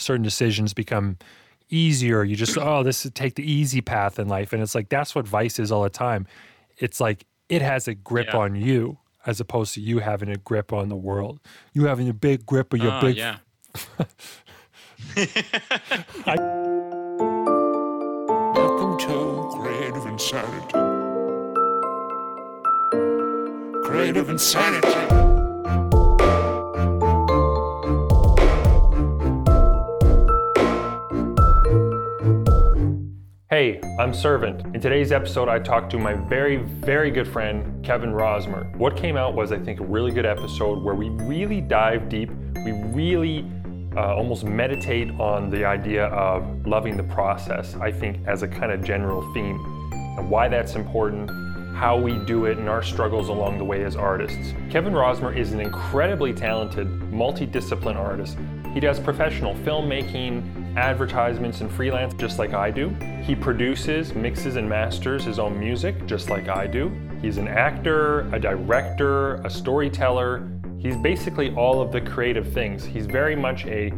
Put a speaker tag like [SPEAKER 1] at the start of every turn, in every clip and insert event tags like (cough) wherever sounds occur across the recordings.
[SPEAKER 1] certain decisions become easier. You just, oh, this is take the easy path in life. And it's like, that's what vice is all the time. It's like, it has a grip
[SPEAKER 2] Yeah.
[SPEAKER 1] on you as opposed to you having a grip on the world. You having a big grip of your
[SPEAKER 2] Oh,
[SPEAKER 1] big.
[SPEAKER 2] yeah. (laughs)
[SPEAKER 3] Welcome to Creative Insanity. Creative Insanity.
[SPEAKER 1] Hey, I'm Servant. In today's episode, I talked to my very, very good friend, Kevin Rosmer. What came out was, I think, a really good episode where we really dive deep. We really uh, almost meditate on the idea of loving the process, I think, as a kind of general theme, and why that's important, how we do it, and our struggles along the way as artists. Kevin Rosmer is an incredibly talented, multidiscipline artist. He does professional filmmaking, advertisements, and freelance just like I do. He produces, mixes, and masters his own music just like I do. He's an actor, a director, a storyteller. He's basically all of the creative things. He's very much a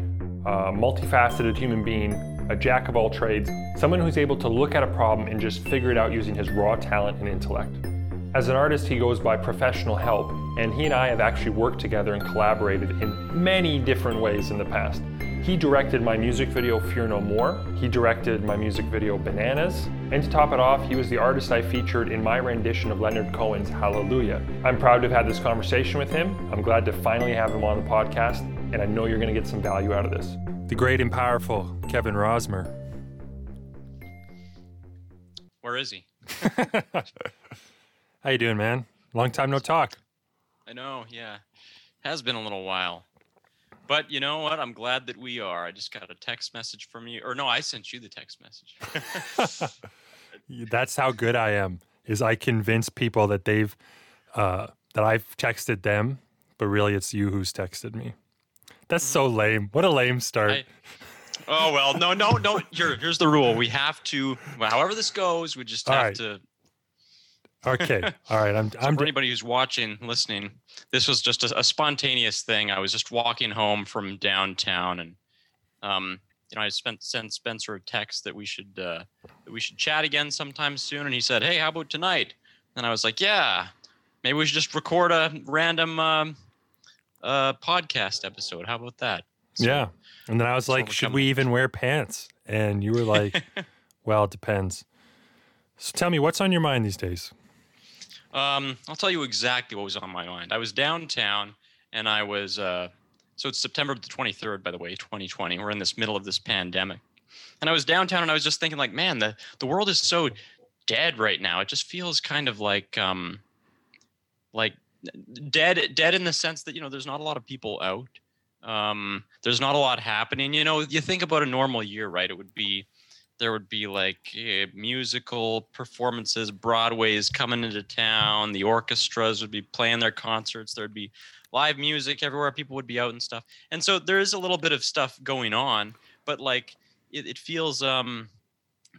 [SPEAKER 1] uh, multifaceted human being, a jack of all trades, someone who's able to look at a problem and just figure it out using his raw talent and intellect. As an artist, he goes by professional help, and he and I have actually worked together and collaborated in many different ways in the past. He directed my music video Fear No More, he directed my music video Bananas, and to top it off, he was the artist I featured in my rendition of Leonard Cohen's Hallelujah. I'm proud to have had this conversation with him. I'm glad to finally have him on the podcast, and I know you're going to get some value out of this. The great and powerful Kevin Rosmer.
[SPEAKER 2] Where is he? (laughs)
[SPEAKER 1] How you doing, man? Long time no talk.
[SPEAKER 2] I know, yeah. Has been a little while. But you know what? I'm glad that we are. I just got a text message from you. Or no, I sent you the text message. (laughs)
[SPEAKER 1] That's how good I am. Is I convince people that they've uh, that I've texted them, but really it's you who's texted me. That's so lame. What a lame start.
[SPEAKER 2] I, oh well, no, no, no. Here, here's the rule. We have to. Well, however this goes, we just
[SPEAKER 1] All
[SPEAKER 2] have
[SPEAKER 1] right.
[SPEAKER 2] to.
[SPEAKER 1] Okay, all right. I'm (laughs)
[SPEAKER 2] So
[SPEAKER 1] I'm
[SPEAKER 2] for anybody who's watching, listening, this was just a, a spontaneous thing. I was just walking home from downtown, and um, you know, I spent sent Spencer a text that we should uh, that we should chat again sometime soon, and he said, "Hey, how about tonight?" And I was like, "Yeah, maybe we should just record a random um, uh, podcast episode. How about that?" So-
[SPEAKER 1] yeah. And then I was like, should we even wear pants? And you were like, (laughs) well, it depends. So tell me, what's on your mind these days?
[SPEAKER 2] Um, I'll tell you exactly what was on my mind. I was downtown, and I was. Uh, so it's September the 23rd, by the way, 2020. We're in this middle of this pandemic, and I was downtown, and I was just thinking, like, man, the the world is so dead right now. It just feels kind of like, um, like dead, dead in the sense that you know, there's not a lot of people out. Um, there's not a lot happening. You know, you think about a normal year, right? It would be there would be like eh, musical performances broadway's coming into town the orchestras would be playing their concerts there'd be live music everywhere people would be out and stuff. And so there is a little bit of stuff going on but like it, it feels um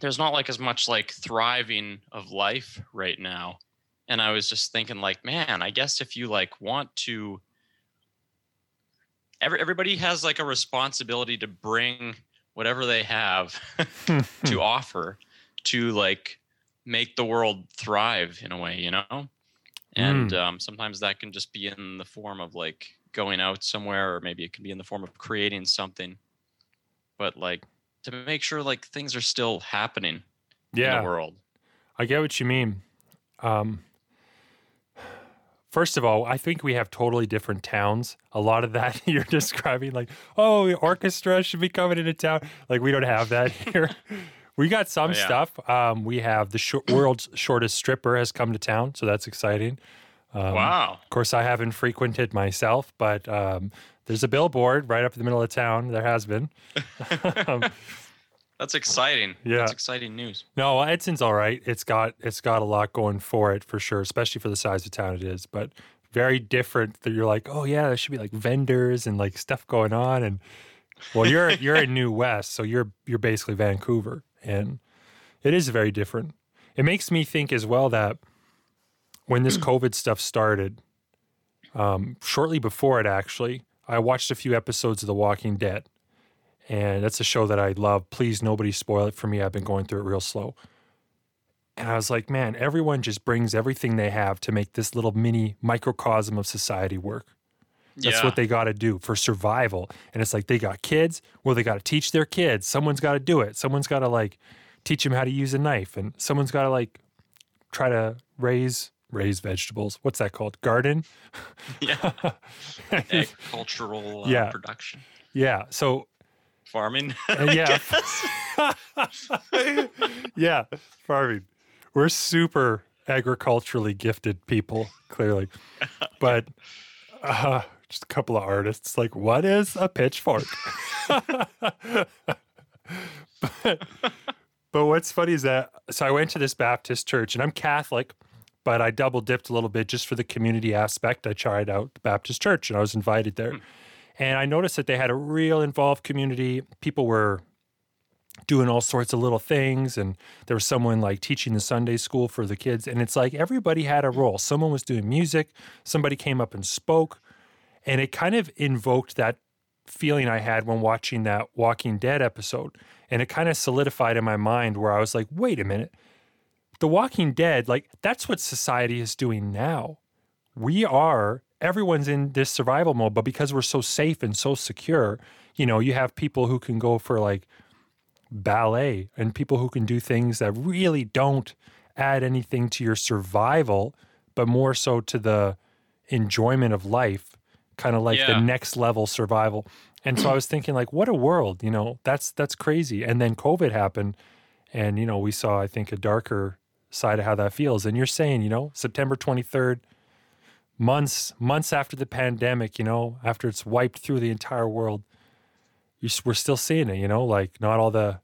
[SPEAKER 2] there's not like as much like thriving of life right now. And i was just thinking like man i guess if you like want to every, everybody has like a responsibility to bring whatever they have (laughs) to offer to like make the world thrive in a way you know and um, sometimes that can just be in the form of like going out somewhere or maybe it can be in the form of creating something but like to make sure like things are still happening in
[SPEAKER 1] yeah.
[SPEAKER 2] the world
[SPEAKER 1] I get what you mean. Um, first of all, I think we have totally different towns. A lot of that (laughs) you're describing, like, oh, the orchestra should be coming into town. Like, we don't have that (laughs) here. we got some
[SPEAKER 2] Oh, yeah.
[SPEAKER 1] stuff. Um, we have the shor- world's shortest stripper has come to town, so that's exciting. Um,
[SPEAKER 2] wow
[SPEAKER 1] Of course, I haven't frequented myself, but um, there's a billboard right up in the middle of town. There has been. (laughs)
[SPEAKER 2] that's exciting
[SPEAKER 1] Yeah.
[SPEAKER 2] that's exciting news
[SPEAKER 1] No, Edson's all right. It's got it's got a lot going for it for sure, especially for the size of town it is. But very different. That you're like, oh yeah, there should be like vendors and like stuff going on. And well, you're (laughs) you're in New West, so you're you're basically Vancouver, and it is very different. It makes me think as well that when this (clears throat) COVID stuff started, um, shortly before it actually, I watched a few episodes of The Walking Dead, and that's a show that I love. Please, nobody spoil it for me. I've been going through it real slow. And I was like, man, everyone just brings everything they have to make this little mini microcosm of society work. That's
[SPEAKER 2] Yeah.
[SPEAKER 1] what they got to do for survival. And it's like they got kids. Well, they got to teach their kids. Someone's got to do it. Someone's got to like teach them how to use a knife, and someone's got to like try to raise raise vegetables. What's that called? Garden.
[SPEAKER 2] Yeah. (laughs) Agricultural uh,
[SPEAKER 1] Yeah.
[SPEAKER 2] production.
[SPEAKER 1] yeah. So
[SPEAKER 2] Farming. (laughs) I
[SPEAKER 1] yeah. (laughs) yeah, farming. We're super agriculturally gifted people, clearly. But uh, just a couple of artists like, what is a pitchfork? (laughs) but, but what's funny is that so I went to this Baptist church and I'm Catholic, but I double dipped a little bit just for the community aspect. I tried out the Baptist church and I was invited there. And I noticed that they had a real involved community. People were doing all sorts of little things and there was someone like teaching the Sunday school for the kids and it's like everybody had a role. Someone was doing music, somebody came up and spoke and it kind of invoked that feeling I had when watching that Walking Dead episode and it kind of solidified in my mind where I was like, "Wait a minute. The Walking Dead, like that's what society is doing now. We are everyone's in this survival mode, but because we're so safe and so secure, you know, you have people who can go for like ballet and people who can do things that really don't add anything to your survival, but more so to the enjoyment of life, kind of like the next level survival. And so I was thinking like what a world, you know, that's that's crazy. And then COVID happened and you know, we saw I think a darker side of how that feels. And you're saying, you know, September 23rd months months after the pandemic, you know, after it's wiped through the entire world, you, we're still seeing it. You know, like not all the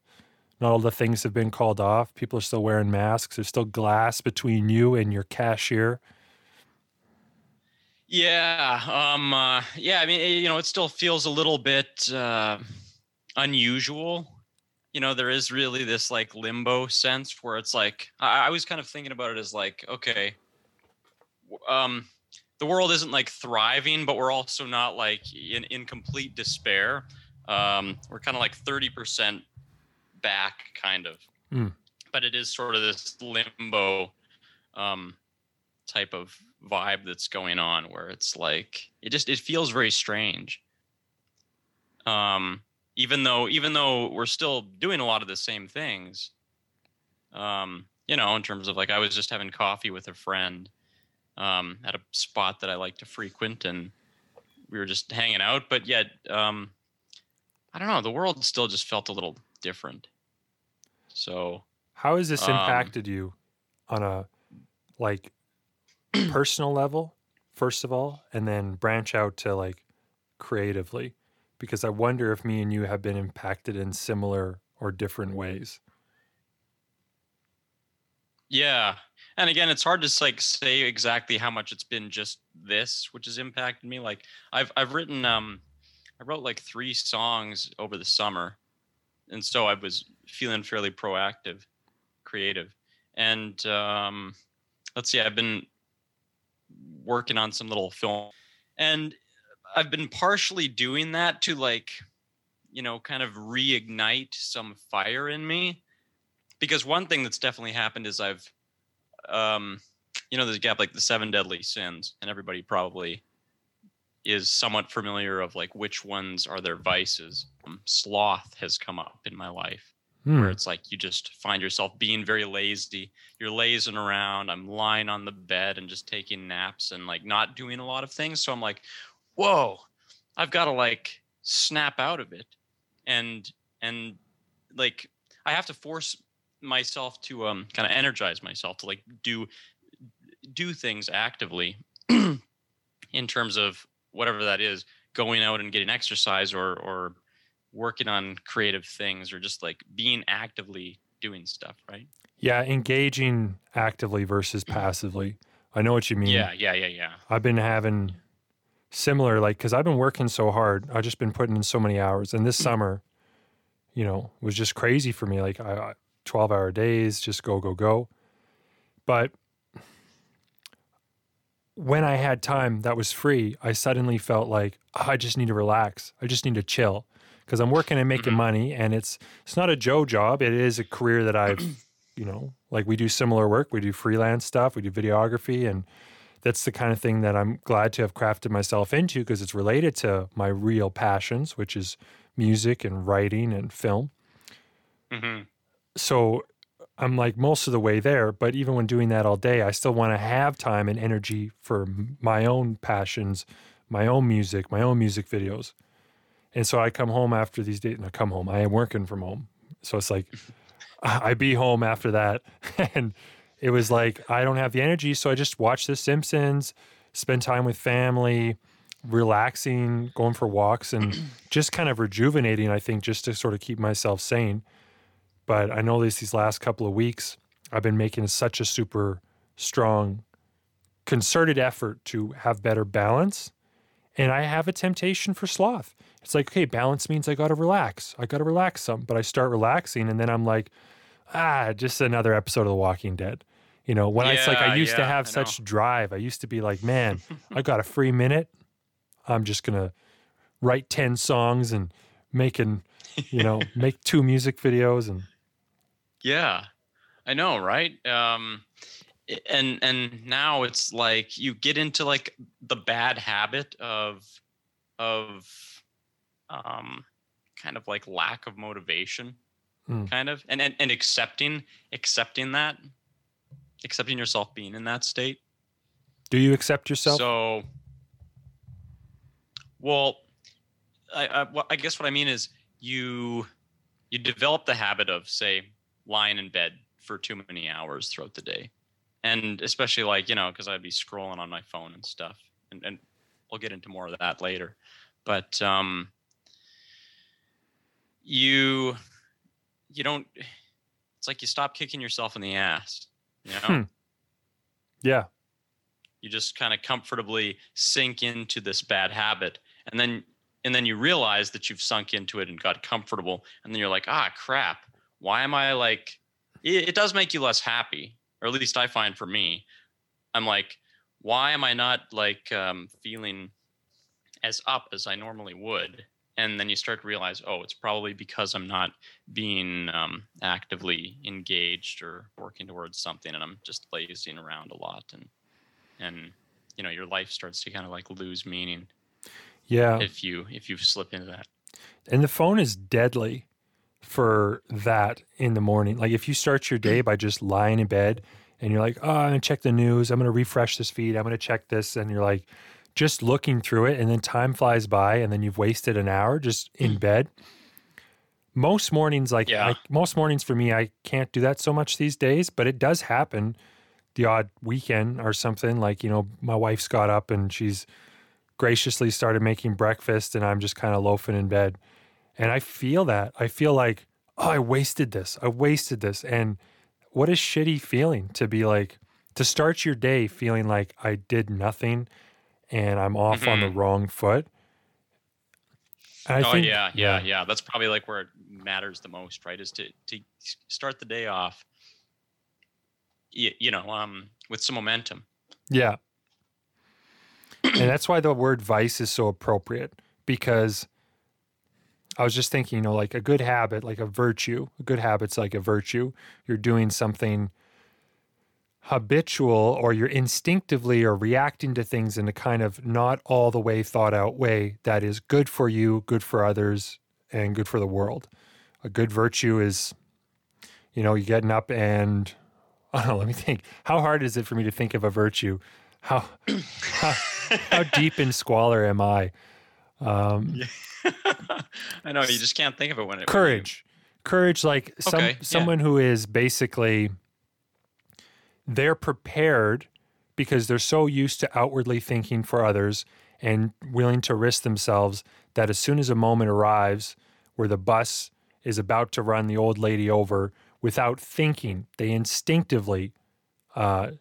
[SPEAKER 1] not all the things have been called off. People are still wearing masks. There's still glass between you and your cashier.
[SPEAKER 2] Yeah. Um. Uh, yeah. I mean, you know, it still feels a little bit uh, unusual. You know, there is really this like limbo sense where it's like I, I was kind of thinking about it as like, okay, um, the world isn't like thriving, but we're also not like in in complete despair. Um, we're kind of like thirty percent back, kind of.
[SPEAKER 1] Mm.
[SPEAKER 2] But it is sort of this limbo. Um, type of vibe that's going on where it's like it just it feels very strange um even though even though we're still doing a lot of the same things um you know in terms of like i was just having coffee with a friend um at a spot that i like to frequent and we were just hanging out but yet um i don't know the world still just felt a little different so
[SPEAKER 1] How has this
[SPEAKER 2] Um,
[SPEAKER 1] impacted you on a like (clears throat) personal level, first of all, and then branch out to like creatively? Because I wonder if me and you have been impacted in similar or different ways.
[SPEAKER 2] Yeah. And again, it's hard to like say exactly how much it's been just this, which has impacted me. Like I've I've written um I wrote like three songs over the summer. And so I was feeling fairly proactive, creative. And um let's see, I've been working on some little film and I've been partially doing that to like you know, kind of reignite some fire in me because one thing that's definitely happened is I've, um, you know, there's a gap like the seven deadly sins, and everybody probably is somewhat familiar of like which ones are their vices. Um, sloth has come up in my life,
[SPEAKER 1] Hmm.
[SPEAKER 2] where it's like you just find yourself being very lazy. You're lazing around. I'm lying on the bed and just taking naps and like not doing a lot of things. So I'm like, whoa, I've got to like snap out of it, and and like I have to force myself to um kind of energize myself to like do do things actively (clears throat) in terms of whatever that is going out and getting exercise or or working on creative things or just like being actively doing stuff right
[SPEAKER 1] Yeah, engaging actively versus passively. I know what you mean.
[SPEAKER 2] yeah yeah yeah yeah
[SPEAKER 1] I've been having similar, like, because I've been working so hard. I've just been putting in so many hours. And this summer, you know, was just crazy for me. Like, I, I 12 hour days, just go, go, go. But when I had time that was free, I suddenly felt like "Oh, I just need to relax. I just need to chill. because I'm working and making
[SPEAKER 2] Mhm.
[SPEAKER 1] money, and it's it's not a Joe job. It is a career that I've, (clears throat) you know, like we do similar work. We do freelance stuff. We do videography, and that's the kind of thing that I'm glad to have crafted myself into because it's related to my real passions, which is music and writing and film.
[SPEAKER 2] hmm
[SPEAKER 1] So I'm like most of the way there, but even when doing that all day, I still want to have time and energy for my own passions, my own music, my own music videos. And so I come home after these days, and I come home, I am working from home. So it's like (laughs) I be home after that. (laughs) And it was like, I don't have the energy. So I just watch The Simpsons, spend time with family, relaxing, going for walks, and (clears throat) just kind of rejuvenating, I think, just to sort of keep myself sane. But I know this these last couple of weeks, I've been making such a super strong, concerted effort to have better balance. And I have a temptation for sloth. It's like, okay, balance means I got to relax. I got to relax some. But I start relaxing, and then I'm like, ah, just another episode of The Walking Dead. You know, when I, it's like I
[SPEAKER 2] Yeah,
[SPEAKER 1] used to have such drive. I used to be like, man, (laughs) I got a free minute. I'm just going to write 10 songs and making, you know, (laughs) make two music videos. And
[SPEAKER 2] Yeah, I know, right? Um, and and now it's like you get into like the bad habit of of um, kind of like lack of motivation,
[SPEAKER 1] Hmm.
[SPEAKER 2] kind of, and, and and accepting accepting that, accepting yourself being in that state.
[SPEAKER 1] do you accept yourself?
[SPEAKER 2] So, well, I, I, what- I guess what I mean is you you develop the habit of say lying in bed for too many hours throughout the day, and especially like you know because I'd be scrolling on my phone and stuff, and and we'll get into more of that later, but um, you you don't. It's like you stop kicking yourself in the ass, you know.
[SPEAKER 1] Hmm. yeah.
[SPEAKER 2] you just kind of comfortably sink into this bad habit and then and then you realize that you've sunk into it and got comfortable and then you're like ah crap why am i like it, it does make you less happy or at least i find for me. I'm like why am i not like um, feeling as up as i normally would? And then you start to realize oh it's probably because i'm not being um, actively engaged or working towards something and i'm just lazing around a lot and and you know your life starts to kind of like lose meaning
[SPEAKER 1] Yeah.
[SPEAKER 2] if you if you slip into that.
[SPEAKER 1] And the phone is deadly for that in the morning. Like if you start your day by just lying in bed and you're like, oh, I'm to check the news. I'm to refresh this feed. I'm to check this. And you're like, just looking through it. And then time flies by and then you've wasted an hour just in mm. bed. Most mornings, like
[SPEAKER 2] Yeah.
[SPEAKER 1] I, most mornings for me, I can't do that so much these days, but it does happen the odd weekend or something. Like, you know, my wife's got up and she's graciously started making breakfast and I'm just kind of loafing in bed. And I feel that. I feel like, oh, I wasted this. I wasted this. And what a shitty feeling to be like, to start your day feeling like I did nothing and I'm off on the
[SPEAKER 2] Mhm.
[SPEAKER 1] wrong foot. And I
[SPEAKER 2] oh
[SPEAKER 1] think,
[SPEAKER 2] yeah, yeah yeah that's probably like where it matters the most right is to to start the day off you, you know um with some momentum
[SPEAKER 1] Yeah. and that's why the word vice is so appropriate because I was just thinking, you know, like a good habit, like a virtue, a good habit's like a virtue. You're doing something habitual or you're instinctively or reacting to things in a kind of not all the way thought out way that is good for you, good for others, and good for the world. A good virtue is, you know, you getting up and (laughs) I don't know, let me think. How hard is it for me to think of a virtue? How (coughs) how, how deep in squalor am I? Um, (laughs) (laughs)
[SPEAKER 2] i know you just can't think of it when it
[SPEAKER 1] courage courage like some
[SPEAKER 2] Okay, yeah.
[SPEAKER 1] someone who is basically they're prepared because they're so used to outwardly thinking for others and willing to risk themselves that as soon as a moment arrives where the bus is about to run the old lady over without thinking they instinctively uh,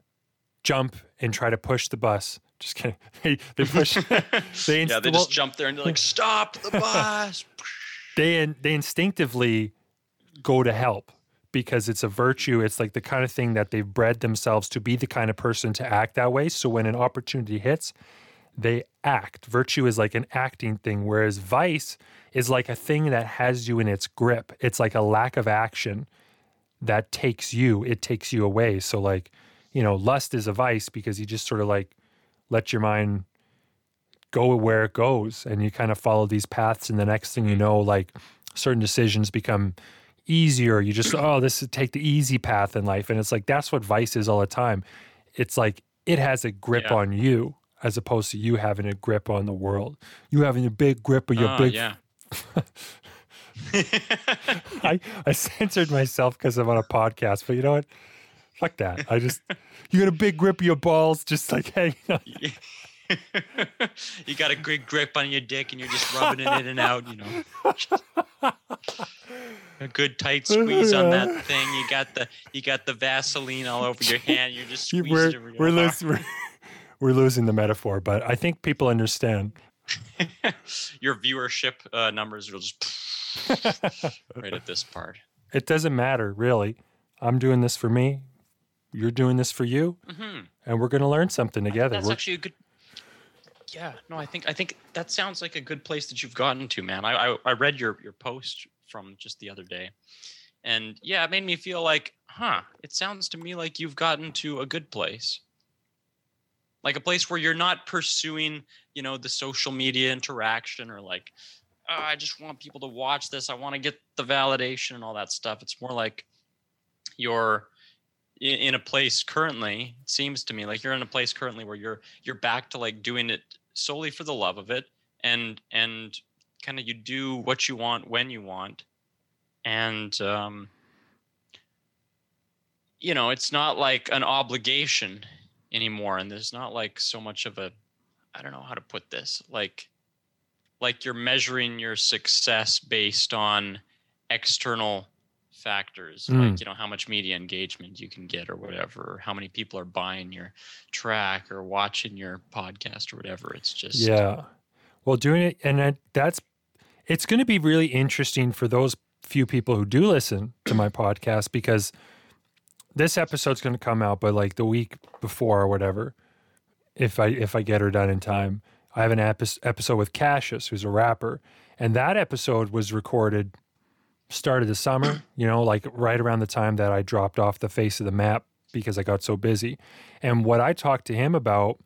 [SPEAKER 1] jump and try to push the bus just kidding (laughs) they, they push (laughs) they
[SPEAKER 2] yeah
[SPEAKER 1] inst-
[SPEAKER 2] they
[SPEAKER 1] well,
[SPEAKER 2] just jump there and they're like stop the (laughs) bus
[SPEAKER 1] they they instinctively go to help because it's a virtue. It's like the kind of thing that they've bred themselves to be the kind of person to act that way. So when an opportunity hits, they act. Virtue is like an acting thing, whereas vice is like a thing that has you in its grip. It's like a lack of action that takes you, it takes you away. So, like, you know, lust is a vice because you just sort of like let your mind go where it goes and you kind of follow these paths. And the next thing you know, like certain decisions become easier. You just, (clears throat) oh, this is take the easy path in life. And it's like, that's what vice is all the time. It's like it has a grip
[SPEAKER 2] Yeah.
[SPEAKER 1] on you as opposed to you having a grip on the world. You having a big grip of your
[SPEAKER 2] Ah,
[SPEAKER 1] big
[SPEAKER 2] yeah. (laughs)
[SPEAKER 1] I, I censored myself because I'm on a podcast, but you know what? Fuck that. I just you got a big grip of your balls, just like hey, (laughs)
[SPEAKER 2] you got a great grip on your dick and you're just rubbing it in and out, you know. A good tight squeeze on that (laughs) thing. You got the you got the Vaseline all over your (laughs) hand. You're just squeezing
[SPEAKER 1] we're
[SPEAKER 2] it.
[SPEAKER 1] we're, losing, we're, we're losing the metaphor, but I think people understand.
[SPEAKER 2] your viewership uh, numbers will just right at this part.
[SPEAKER 1] It doesn't matter really. I'm doing this for me. You're doing this for you,
[SPEAKER 2] hmm
[SPEAKER 1] and we're going to learn something together.
[SPEAKER 2] That's
[SPEAKER 1] We're-
[SPEAKER 2] actually a good. Yeah, no, I think I think that sounds like a good place that you've gotten to, man. I I, I read your your post from just the other day, and yeah, it made me feel like, huh? It sounds to me like you've gotten to a good place, like a place where you're not pursuing, you know, the social media interaction or like, oh, I just want people to watch this. I want to get the validation and all that stuff. It's more like you're in, a place currently it seems to me like you're in a place currently where you're you're back to like doing it solely for the love of it and and kind of you do what you want when you want. And um you know it's not like an obligation anymore and there's not like so much of a i don't know how to put this like like you're measuring your success based on external factors
[SPEAKER 1] Mm.
[SPEAKER 2] like you know how much media engagement you can get or whatever or how many people are buying your track or watching your podcast or whatever it's just
[SPEAKER 1] Yeah. Well, doing it, and that, that's, it's going to be really interesting for those few people who do listen to my podcast because this episode's going to come out, but like the week before or whatever, if I if I get her done in time, I have an episode with Cassius, who's a rapper, and that episode was recorded start of the summer, (clears throat) you know, like right around the time that I dropped off the face of the map because I got so busy. And what I talked to him about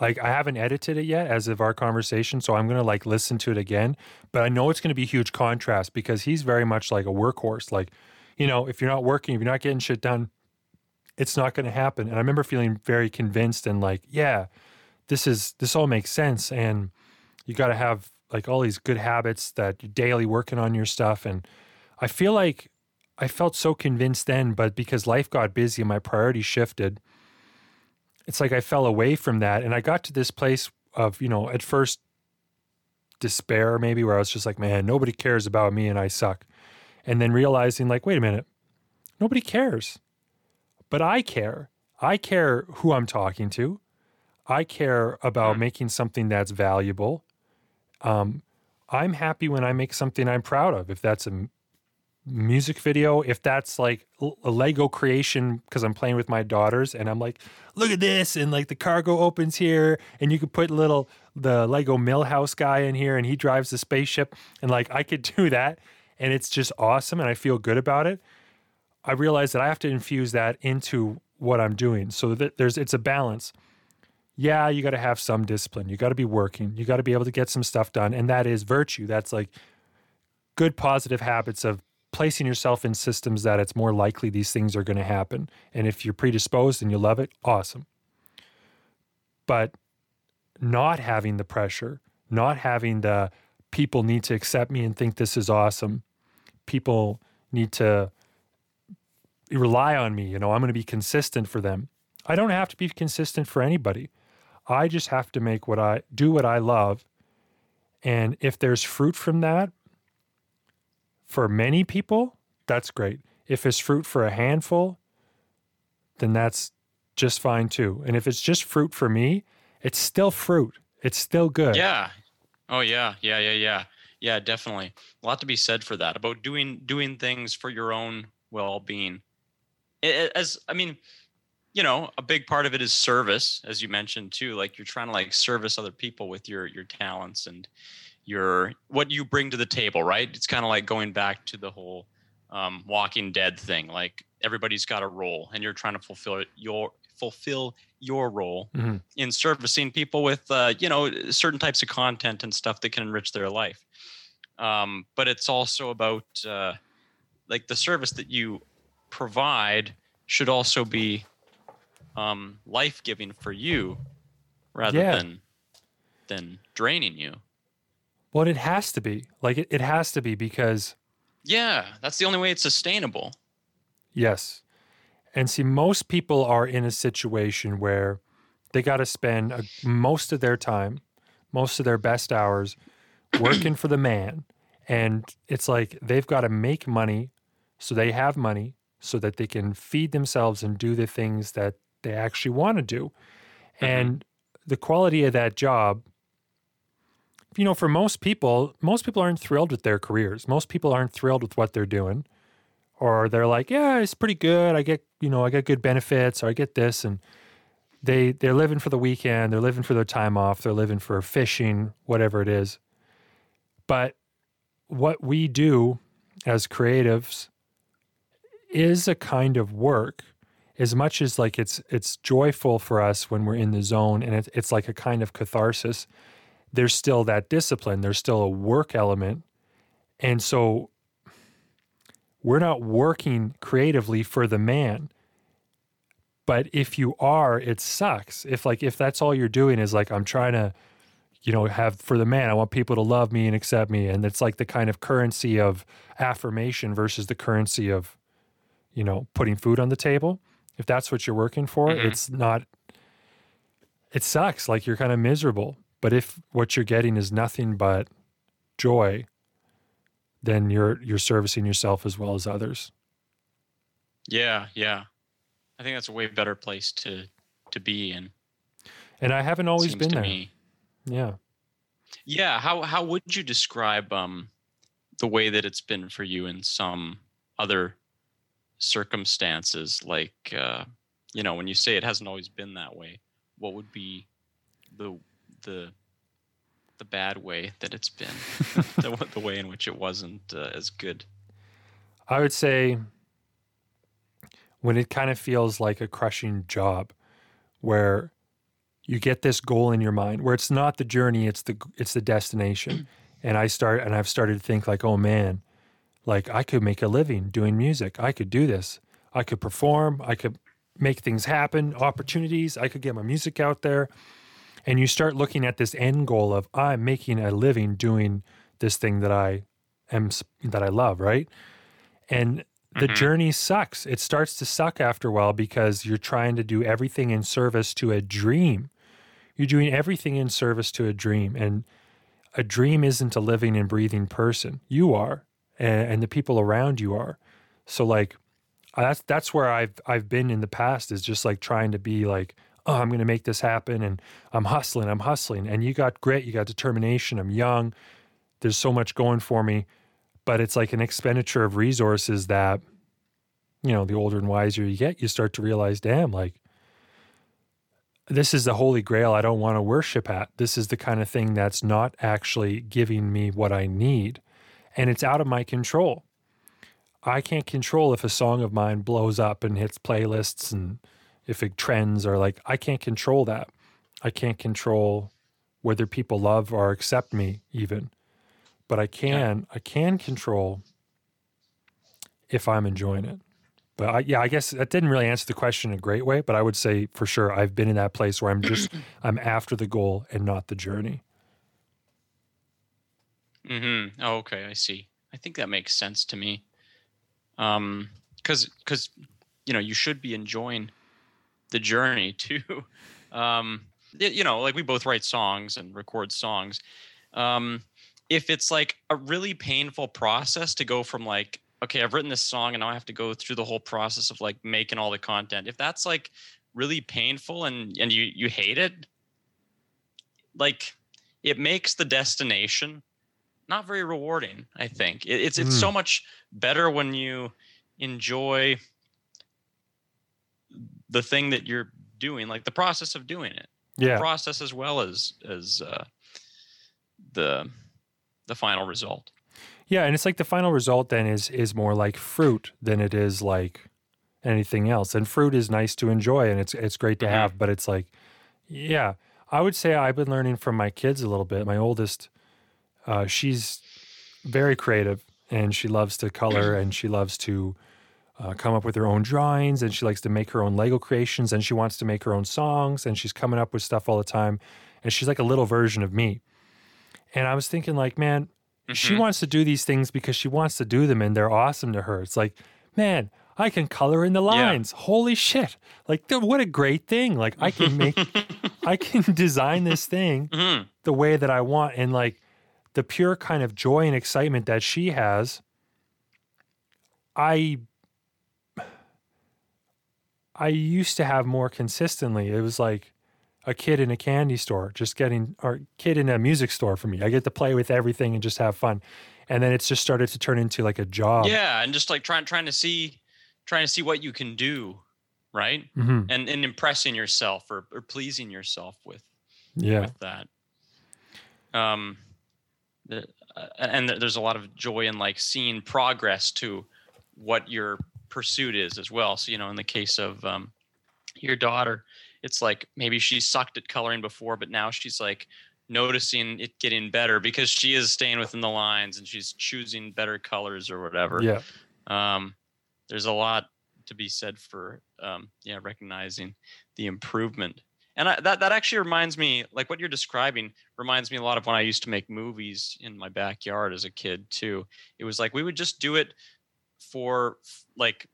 [SPEAKER 1] like I haven't edited it yet as of our conversation, so I'm gonna like listen to it again. But I know it's gonna be huge contrast because he's very much like a workhorse. Like, you know, if you're not working, if you're not getting shit done, it's not gonna happen. And I remember feeling very convinced and like, yeah, this is this all makes sense. And you gotta have like all these good habits that you're daily working on your stuff. And I feel like I felt so convinced then, but because life got busy and my priorities shifted, it's like I fell away from that. And I got to this place of, you know, at first despair, maybe, where I was just like, man, nobody cares about me and I suck. And then realizing, like, wait a minute, nobody cares. But I care. I care who I'm talking to. I care about
[SPEAKER 2] Hmm.
[SPEAKER 1] making something that's valuable. Um, I'm happy when I make something I'm proud of. If that's a music video, if that's like a Lego creation because I'm playing with my daughters and I'm like, look at this, and like the cargo opens here, and you could put little the Lego Milhouse guy in here, and he drives the spaceship, and like I could (laughs) do that, and it's just awesome, and I feel good about it. I realize that I have to infuse that into what I'm doing, so that there's it's a balance yeah, you got to have some discipline. You got to be working. You got to be able to get some stuff done. And that is virtue. That's like good positive habits of placing yourself in systems that it's more likely these things are going to happen. And if you're predisposed and you love it, awesome. But not having the pressure, not having the people need to accept me and think this is awesome. People need to rely on me. You know, I'm going to be consistent for them. I don't have to be consistent for anybody. I just have to make what I do what I love. And if there's fruit from that for many people, that's great. If it's fruit for a handful, then that's just fine too. And if it's just fruit for me, it's still fruit. It's still good.
[SPEAKER 2] Yeah. Oh yeah, yeah, yeah, yeah, yeah. Definitely, a lot to be said for that about doing doing things for your own well-being. As I mean, you know, a big part of it is service, as you mentioned too. Like you're trying to like service other people with your your talents and your what you bring to the table, right? It's kind of like going back to the whole um, Walking Dead thing. Like everybody's got a role, and you're trying to fulfill your fulfill your role
[SPEAKER 1] Mhm.
[SPEAKER 2] in servicing people with uh, you know certain types of content and stuff that can enrich their life. Um, but it's also about uh, like the service that you provide should also be um, life giving for you rather
[SPEAKER 1] Yeah.
[SPEAKER 2] than than draining you.
[SPEAKER 1] Well, it has to be. Like it, it has to be because
[SPEAKER 2] Yeah, that's the only way it's sustainable.
[SPEAKER 1] yes. And see, most people are in a situation where they got to spend a, most of their time, most of their best hours (clears throat) working for the man. And it's like they've got to make money so they have money so that they can feed themselves and do the things that they actually want to do. Mm-hmm. And the quality of that job, you know, for most people, most people aren't thrilled with their careers. Most people aren't thrilled with what they're doing. Or they're like, yeah, it's pretty good. I get, you know, I get good benefits or I get this. And they they're living for the weekend, they're living for their time off, they're living for fishing, whatever it is. But what we do as creatives is a kind of work as much as like it's it's joyful for us when we're in the zone and it's it's like a kind of catharsis there's still that discipline there's still a work element. And so we're not working creatively for the man. But if you are it sucks. If like if that's all you're doing is like i'm trying to you know have for the man i want people to love me and accept me. And it's like the kind of currency of affirmation versus the currency of you know putting food on the table. If that's what you're working for
[SPEAKER 2] Mhm.
[SPEAKER 1] it's not it sucks. Like you're kind of miserable but if what you're getting is nothing but joy then you're you're servicing yourself as well as others
[SPEAKER 2] Yeah, yeah. I think that's a way better place to to be in.
[SPEAKER 1] and i haven't always been there
[SPEAKER 2] me.
[SPEAKER 1] yeah
[SPEAKER 2] Yeah, how how would you describe um the way that it's been for you in some other circumstances like uh you know when you say it hasn't always been that way what would be the the the bad way that it's been (laughs) the, the way in which it wasn't uh, as good.
[SPEAKER 1] I would say when it kind of feels like a crushing job where you get this goal in your mind where it's not the journey it's the it's the destination. (clears throat) And I start and I've started to think like oh man like I could make a living doing music. I could do this. I could perform. I could make things happen opportunities. I could get my music out there and you start looking at this end goal of I'm making a living doing this thing that I am that I love right and the
[SPEAKER 2] Mhm.
[SPEAKER 1] journey sucks. It starts to suck after a while because you're trying to do everything in service to a dream. You're doing everything in service to a dream. And a dream isn't a living and breathing person. You are, and, and the people around you are. So like that's that's where I've I've been in the past is just like trying to be like, oh, I'm gonna make this happen and I'm hustling, I'm hustling. And you got grit, you got determination, I'm young. There's so much going for me but it's like an expenditure of resources that you know the older and wiser you get you start to realize damn like this is the holy grail i don't want to worship at this is the kind of thing that's not actually giving me what i need and it's out of my control i can't control if a song of mine blows up and hits playlists and if it trends or like i can't control that i can't control whether people love or accept me even but I can I can control if I'm enjoying it. But I, yeah, I guess that didn't really answer the question in a great way. But I would say for sure I've been in that place where I'm just (clears throat) I'm after the goal and not the journey.
[SPEAKER 2] Mm-hmm. Oh, okay, I see. I think that makes sense to me. Um, because because you know you should be enjoying the journey (laughs) too. um, y- you know, like we both write songs and record songs. Um, if it's like a really painful process to go from like okay, I've written this song and now I have to go through the whole process of like making all the content. If that's like really painful and and you you hate it, like it makes the destination not very rewarding i think It- it's it's so much better when you enjoy the thing that you're doing, like the process of doing it,
[SPEAKER 1] Yeah.
[SPEAKER 2] process as well as as uh, the the final result.
[SPEAKER 1] Yeah, and it's like the final result then is is more like fruit than it is like anything else. And fruit is nice to enjoy and it's it's great to
[SPEAKER 2] Mhm.
[SPEAKER 1] have, but it's like yeah, I would say I've been learning from my kids a little bit. My oldest uh, she's very creative and she loves to color (clears throat) and she loves to uh, come up with her own drawings and she likes to make her own Lego creations and she wants to make her own songs and she's coming up with stuff all the time and she's like a little version of me. And I was thinking like, man, she
[SPEAKER 2] Mhm.
[SPEAKER 1] wants to do these things because she wants to do them and they're awesome to her. It's like, man, I can color in the lines. Holy shit. Like what a great thing. Like I can make (laughs) I can design this thing
[SPEAKER 2] Mhm.
[SPEAKER 1] the way that I want and like the pure kind of joy and excitement that she has I I used to have more consistently. It was like a kid in a candy store just getting or kid in a music store for me. I get to play with everything and just have fun. And then it's just started to turn into like a job.
[SPEAKER 2] Yeah, and just like trying trying to see trying to see what you can do, right?
[SPEAKER 1] hmm
[SPEAKER 2] And and impressing yourself or, or pleasing yourself with
[SPEAKER 1] Yeah.
[SPEAKER 2] with that. Um, the, uh, and there's a lot of joy in like seeing progress to what your pursuit is as well. So you know, in the case of um, your daughter, it's like maybe she sucked at coloring before, but now she's like noticing it getting better because she is staying within the lines and she's choosing better colors or whatever
[SPEAKER 1] Yeah.
[SPEAKER 2] um, there's a lot to be said for um, yeah recognizing the improvement and I, that that actually reminds me like what you're describing reminds me a lot of when i used to make movies in my backyard as a kid too it was like we would just do it for like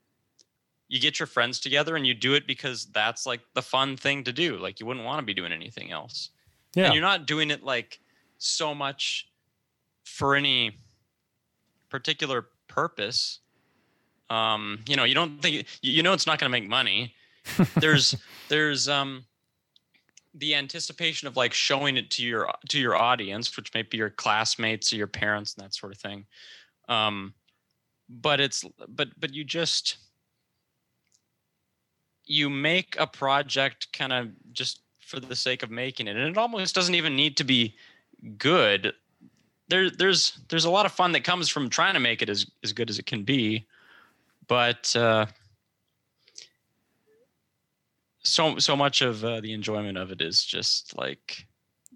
[SPEAKER 2] you get your friends together and you do it because that's like the fun thing to do like you wouldn't want to be doing anything else.
[SPEAKER 1] Yeah.
[SPEAKER 2] and you're not doing it like so much for any particular purpose. Um you know you don't think you know it's not going to make money. (laughs) There's there's um the anticipation of like showing it to your to your audience which may be your classmates or your parents and that sort of thing. Um but it's but but you just you make a project kind of just for the sake of making it and it almost doesn't even need to be good. There there's there's a lot of fun that comes from trying to make it as as good as it can be but uh so so much of uh, the enjoyment of it is just like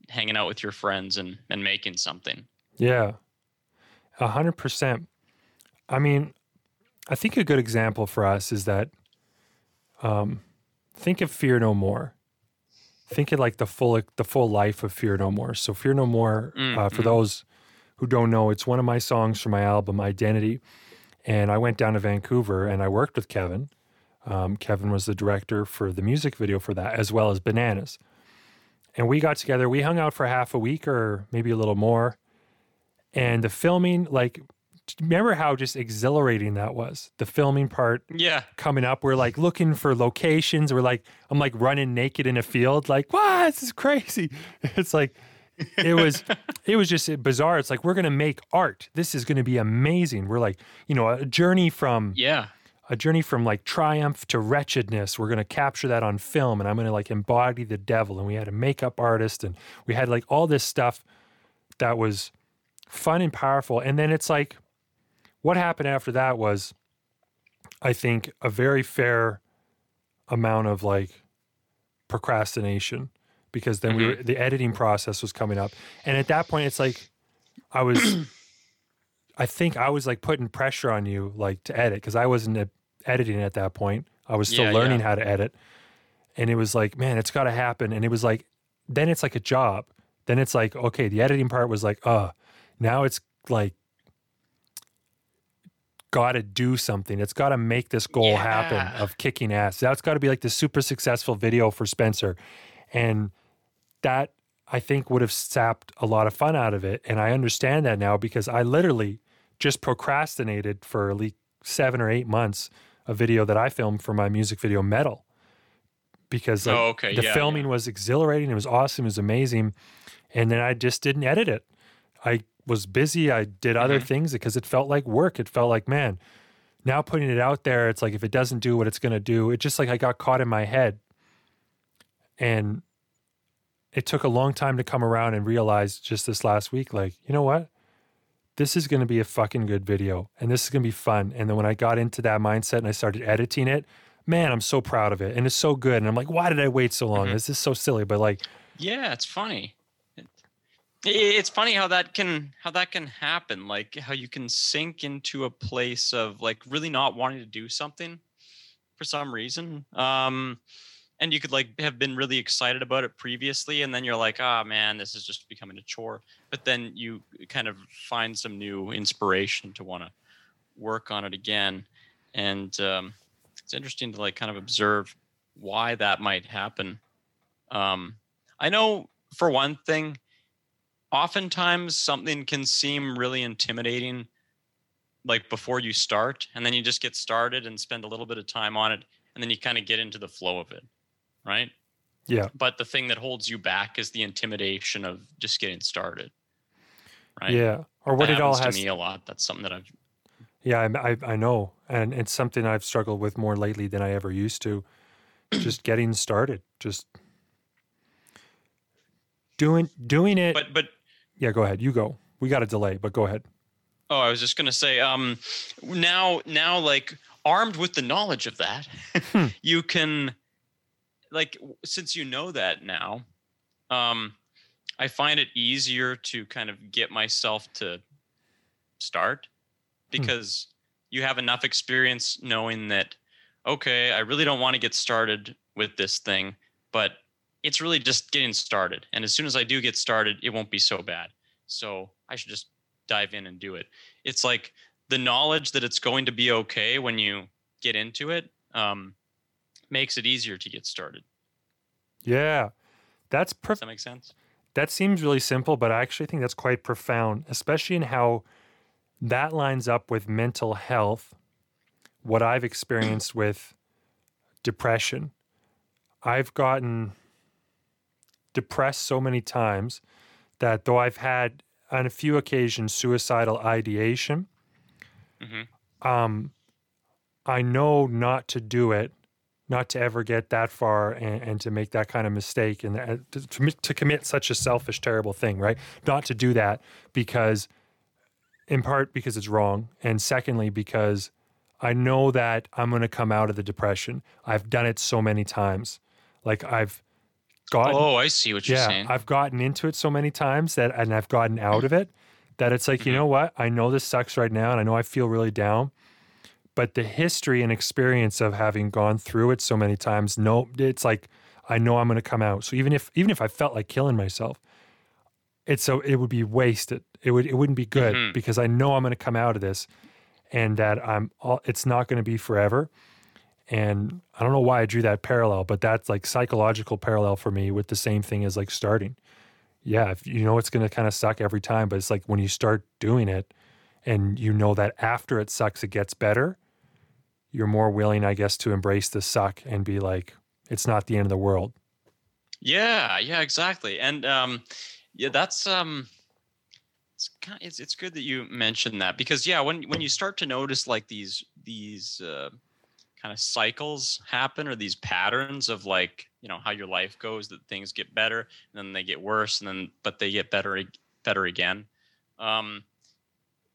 [SPEAKER 2] hanging out with your friends and and making something.
[SPEAKER 1] Yeah, a hundred percent. I mean, I think a good example for us is that, um, think of Fear No More. Think of like the full the full life of Fear No More. So Fear No More, uh, for
[SPEAKER 2] Mhm.
[SPEAKER 1] those who don't know, it's one of my songs from my album Identity. And I went down to Vancouver and I worked with Kevin. Um, Kevin was the director for the music video for that, as well as Bananas. And we got together. We hung out for half a week or maybe a little more and the filming like remember how just exhilarating that was? The filming part
[SPEAKER 2] yeah.
[SPEAKER 1] coming up we're like looking for locations. We're like i'm like running naked in a field like what? This is crazy. (laughs) It's like it was it was just bizarre. It's like we're gonna make art. This is gonna be amazing. We're like you know a journey from
[SPEAKER 2] yeah.
[SPEAKER 1] a journey from like triumph to wretchedness. We're gonna capture that on film, and I'm gonna like embody the devil. And we had a makeup artist, and we had like all this stuff that was fun and powerful. And then it's like, what happened after that was, I think, a very fair amount of like procrastination because then we were, the editing process was coming up, and at that point, it's like I was. (clears throat) I think I was like putting pressure on you, like to edit, because I wasn't editing at that point. I was still
[SPEAKER 2] Yeah,
[SPEAKER 1] learning
[SPEAKER 2] yeah.
[SPEAKER 1] how to edit, and it was like, man, it's got to happen. And it was like, then it's like a job. Then it's like, okay, the editing part was like, uh, now it's like, got to do something. It's got to make this goal happen of kicking ass. That's got to be like the super successful video for Spencer, and that I think would have sapped a lot of fun out of it. And I understand that now because I literally just procrastinated for at least seven or eight months a video that I filmed for my music video Metal. Because like,
[SPEAKER 2] Oh, okay.
[SPEAKER 1] the
[SPEAKER 2] Yeah,
[SPEAKER 1] filming was exhilarating, it was awesome, it was amazing. And then I just didn't edit it. I was busy, I did other
[SPEAKER 2] Mhm.
[SPEAKER 1] things because it felt like work. It felt like, man, now putting it out there, it's like if it doesn't do what it's going to do, it just like I got caught in my head. And it took a long time to come around and realize just this last week, like, you know what? This is going to be a fucking good video and this is going to be fun. And then when I got into that mindset and I started editing it, man, I'm so proud of it. And it's so good. And I'm like, why did I wait so long?
[SPEAKER 2] Mhm.
[SPEAKER 1] This is so silly. But like,
[SPEAKER 2] Yeah, it's funny. It's funny how that can how that can happen. Like how you can sink into a place of like really not wanting to do something for some reason. Um and you could like have been really excited about it previously and then you're like, "Ah, man, this is just becoming a chore." But then you kind of find some new inspiration to want to work on it again. And um it's interesting to like kind of observe why that might happen. Um I know for one thing, oftentimes something can seem really intimidating like before you start, and then you just get started and spend a little bit of time on it, and then you kind of get into the flow of it, right?
[SPEAKER 1] yeah,
[SPEAKER 2] But the thing that holds you back is the intimidation of just getting started, right?
[SPEAKER 1] yeah. Or what
[SPEAKER 2] that
[SPEAKER 1] it all has
[SPEAKER 2] to me a lot. That's something that I've
[SPEAKER 1] Yeah, I, I, I know. And it's something I've struggled with more lately than I ever used to. (clears throat) just getting started, just doing doing it.
[SPEAKER 2] but but
[SPEAKER 1] yeah, go ahead. You go. We got a delay, but go ahead.
[SPEAKER 2] Oh, I was just gonna say, um, now, now, like armed with the knowledge of that,
[SPEAKER 1] Hmm. (laughs)
[SPEAKER 2] you can, like, since you know that now, um, I find it easier to kind of get myself to start because you have enough experience knowing that, okay, I really don't want to get started with this thing, but it's really just getting started, and as soon as I do get started, it won't be so bad. So I should just dive in and do it. It's like the knowledge that it's going to be okay when you get into it um, makes it easier to get started.
[SPEAKER 1] Yeah, that's
[SPEAKER 2] Does
[SPEAKER 1] prof-
[SPEAKER 2] that make sense?
[SPEAKER 1] that seems really simple, but I actually think that's quite profound, especially in how that lines up with mental health. What I've experienced with depression, I've gotten depressed so many times that though I've had on a few occasions suicidal ideation,
[SPEAKER 2] Mhm.
[SPEAKER 1] um, I know not to do it, not to ever get that far and, and to make that kind of mistake and uh, to, to commit such a selfish, terrible thing, right? Not to do that because, in part, because it's wrong. And secondly, because I know that I'm going to come out of the depression. I've done it so many times. Like I've gotten
[SPEAKER 2] Oh, I see what you're
[SPEAKER 1] yeah,
[SPEAKER 2] saying.
[SPEAKER 1] I've gotten into it so many times that, and I've gotten out of it that it's like, you
[SPEAKER 2] Mhm.
[SPEAKER 1] know what? I know this sucks right now, and I know I feel really down. But the history and experience of having gone through it so many times, no, it's like I know I'm going to come out. So even if even if I felt like killing myself, it's so it would be wasted. It would it wouldn't be good
[SPEAKER 2] Mhm.
[SPEAKER 1] because I know I'm going to come out of this, and that I'm all. It's not going to be forever. And I don't know why I drew that parallel, but that's like psychological parallel for me with the same thing as like starting. Yeah, if you know it's going to kind of suck every time, but it's like when you start doing it and you know that after it sucks, it gets better, you're more willing, I guess, to embrace the suck and be like, it's not the end of the world.
[SPEAKER 2] yeah, yeah, exactly. And um, yeah, that's um, it's kind. of, It's it's good that you mentioned that because yeah, when when you start to notice like these these uh, kind of cycles happen or these patterns of like you know how your life goes that things get better and then they get worse and then but they get better better again. Um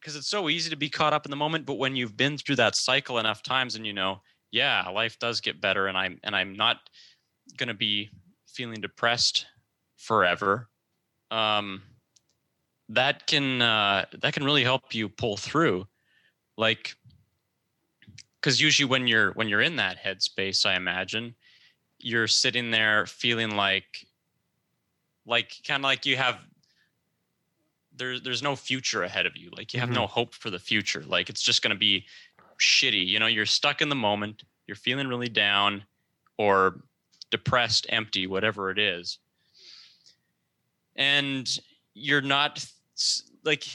[SPEAKER 2] because it's so easy to be caught up in the moment but when you've been through that cycle enough times and you know yeah life does get better and i'm and i'm not going to be feeling depressed forever um that can uh that can really help you pull through. Like because usually when you're when you're in that headspace i imagine you're sitting there feeling like like kind of like you have there's there's no future ahead of you. Like you have no mm-hmm. hope for the future. Like it's just going to be shitty. You know you're stuck in the moment you're feeling really down or depressed empty whatever it is. And you're not like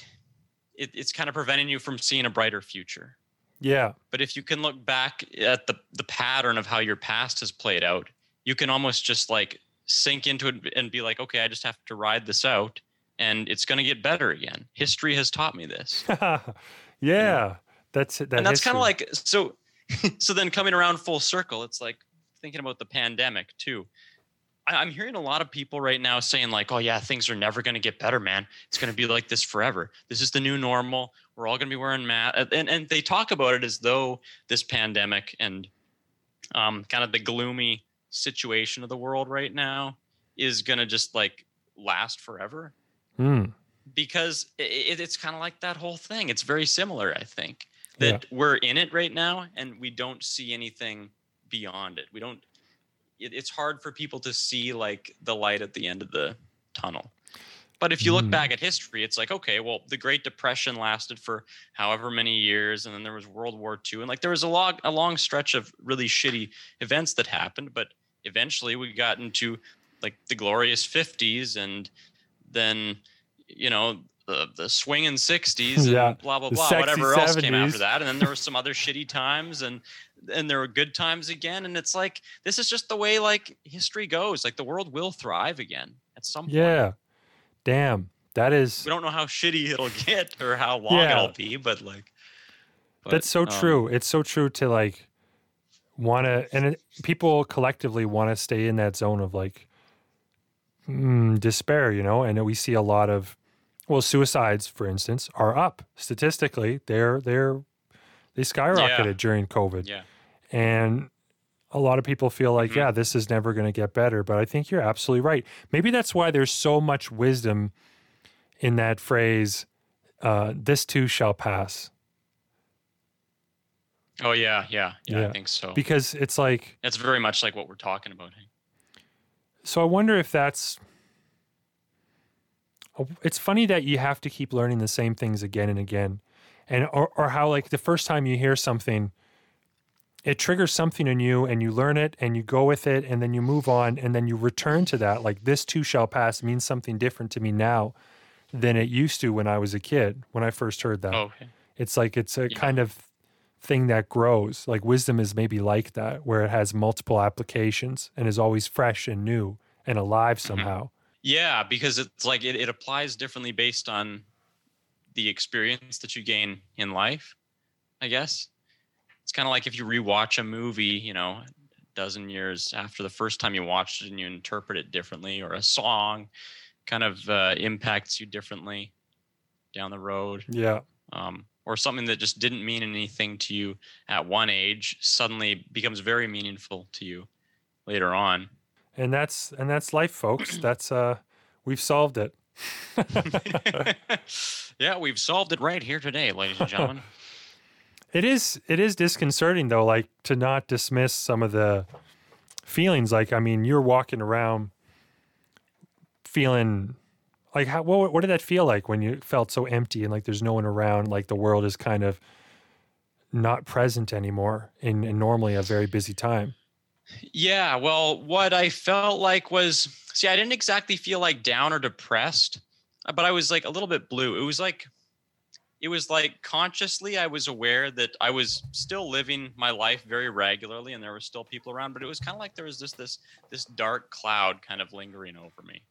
[SPEAKER 2] it, it's kind of preventing you from seeing a brighter future
[SPEAKER 1] Yeah.
[SPEAKER 2] but if you can look back at the the pattern of how your past has played out, you can almost just like sink into it and be like, okay, I just have to ride this out and it's going to get better again. History has taught me this. (laughs)
[SPEAKER 1] yeah. That's that
[SPEAKER 2] and that's kind of like so (laughs) so then coming around full circle it's like thinking about the pandemic too I, i'm hearing a lot of people right now saying like oh yeah things are never going to get better man it's going to be like this forever this is the new normal we're all going to be wearing masks and, and they talk about it as though this pandemic and um, kind of the gloomy situation of the world right now is going to just like last forever
[SPEAKER 1] Hmm.
[SPEAKER 2] because it, it's kind of like that whole thing. It's very similar, I think, that we're in it right now and we don't see anything beyond it. We don't. It, it's hard for people to see like the light at the end of the tunnel. But if you look
[SPEAKER 1] Mm.
[SPEAKER 2] back at history, it's like okay, well, the Great Depression lasted for however many years, and then there was World War II, and like there was a long, a long stretch of really shitty events that happened. But eventually, we got into like the glorious 50s, and then you know the the swinging (laughs) 60s and
[SPEAKER 1] Yeah,
[SPEAKER 2] blah blah blah whatever else came after that and then there were (laughs) some other shitty times and and there were good times again and it's like this is just the way like history goes like the world will thrive again at some point
[SPEAKER 1] Yeah. Damn. That is
[SPEAKER 2] we don't know how shitty it'll (laughs) get or how long
[SPEAKER 1] Yeah.
[SPEAKER 2] it'll be but like but,
[SPEAKER 1] that's so
[SPEAKER 2] um,
[SPEAKER 1] true. It's so true to like want to, and it, people collectively want to stay in that zone of like mm, despair, you know. And we see a lot of, well, suicides, for instance, are up statistically. They're they're they skyrocketed
[SPEAKER 2] Yeah.
[SPEAKER 1] during COVID,
[SPEAKER 2] yeah
[SPEAKER 1] and a lot of people feel like,
[SPEAKER 2] Mhm.
[SPEAKER 1] yeah, this is never going to get better. But I think you're absolutely right. Maybe that's why there's so much wisdom in that phrase. Uh, this too shall pass.
[SPEAKER 2] oh yeah yeah yeah,
[SPEAKER 1] Yeah.
[SPEAKER 2] i think so
[SPEAKER 1] because it's like
[SPEAKER 2] that's very much like what we're talking about
[SPEAKER 1] so i wonder if that's it's funny that you have to keep learning the same things again and again and or, or how like the first time you hear something it triggers something in you and you learn it and you go with it and then you move on and then you return to that like this too shall pass means something different to me now than it used to when i was a kid when i first heard that
[SPEAKER 2] oh okay.
[SPEAKER 1] it's like it's a
[SPEAKER 2] Yeah.
[SPEAKER 1] kind of thing that grows. Like wisdom is maybe like that, where it has multiple applications and is always fresh and new and alive mm-hmm. somehow.
[SPEAKER 2] Yeah, because it's like it, it applies differently based on the experience that you gain in life, I guess. It's kind of like if you rewatch a movie, you know, a dozen years after the first time you watched it and you interpret it differently, or a song kind of uh, impacts you differently down the road.
[SPEAKER 1] Yeah.
[SPEAKER 2] Um, or something that just didn't mean anything to you at one age suddenly becomes very meaningful to you later on.
[SPEAKER 1] And that's and that's life, folks. That's uh we've solved it. (laughs)
[SPEAKER 2] yeah, we've solved it right here today, ladies and gentlemen. (laughs)
[SPEAKER 1] It is it is disconcerting though, like to not dismiss some of the feelings. Like I mean, you're walking around feeling like how what what did that feel like when you felt so empty and like there's no one around, like the world is kind of not present anymore in, in normally a very busy time.
[SPEAKER 2] yeah, well, what I felt like was see, I didn't exactly feel like down or depressed, but I was like a little bit blue. It was like it was like consciously I was aware that I was still living my life very regularly and there were still people around, but it was kind of like there was just this this dark cloud kind of lingering over me.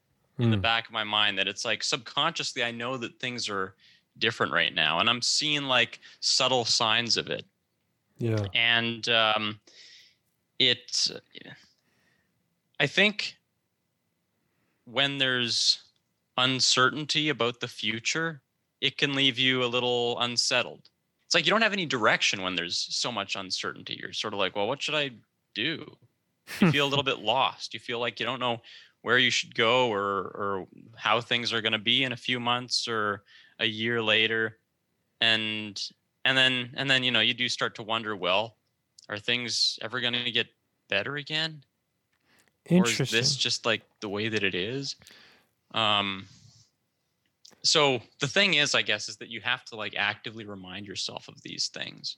[SPEAKER 2] in the
[SPEAKER 1] Mm.
[SPEAKER 2] back of my mind that it's like subconsciously I know that things are different right now and I'm seeing like subtle signs of it
[SPEAKER 1] Yeah.
[SPEAKER 2] and um it I think when there's uncertainty about the future it can leave you a little unsettled. It's like you don't have any direction when there's so much uncertainty. You're sort of like well what should I do? You (laughs) feel a little bit lost. You feel like you don't know where you should go or or how things are going to be in a few months or a year later. And and then and then you know you do start to wonder well are things ever going to get better again? Or is this just like the way that it is? Um so the thing is i guess is that you have to like actively remind yourself of these things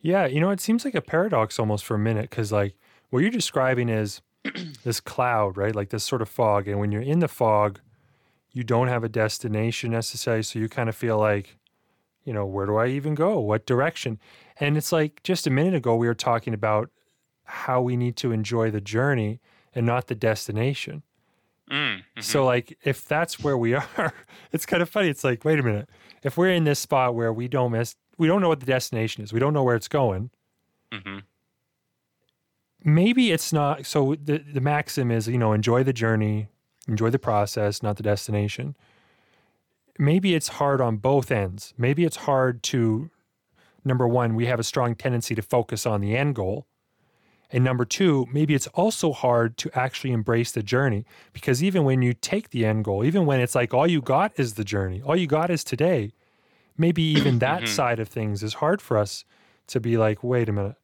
[SPEAKER 1] Yeah, you know, it seems like a paradox almost for a minute because, like, what you're describing is (clears throat) this cloud, right? Like this sort of fog. And when you're in the fog, you don't have a destination necessarily. So you kind of feel like, you know, where do I even go? What direction? And it's like just a minute ago, we were talking about how we need to enjoy the journey and not the destination. So, like, if that's where we (laughs) are, it's kind of funny. It's like, wait a minute. If we're in this spot where we don't miss, we don't know what the destination is. We don't know where it's going.
[SPEAKER 2] hmm
[SPEAKER 1] Maybe it's not. So the the maxim is, you know, enjoy the journey, enjoy the process, not the destination. Maybe it's hard on both ends. Maybe it's hard to number one, we have a strong tendency to focus on the end goal. And number two, maybe it's also hard to actually embrace the journey because even when you take the end goal, even when it's like all you got is the journey, all you got is today, maybe even that
[SPEAKER 2] Mhm.
[SPEAKER 1] side of things is hard for us to be like, wait a minute,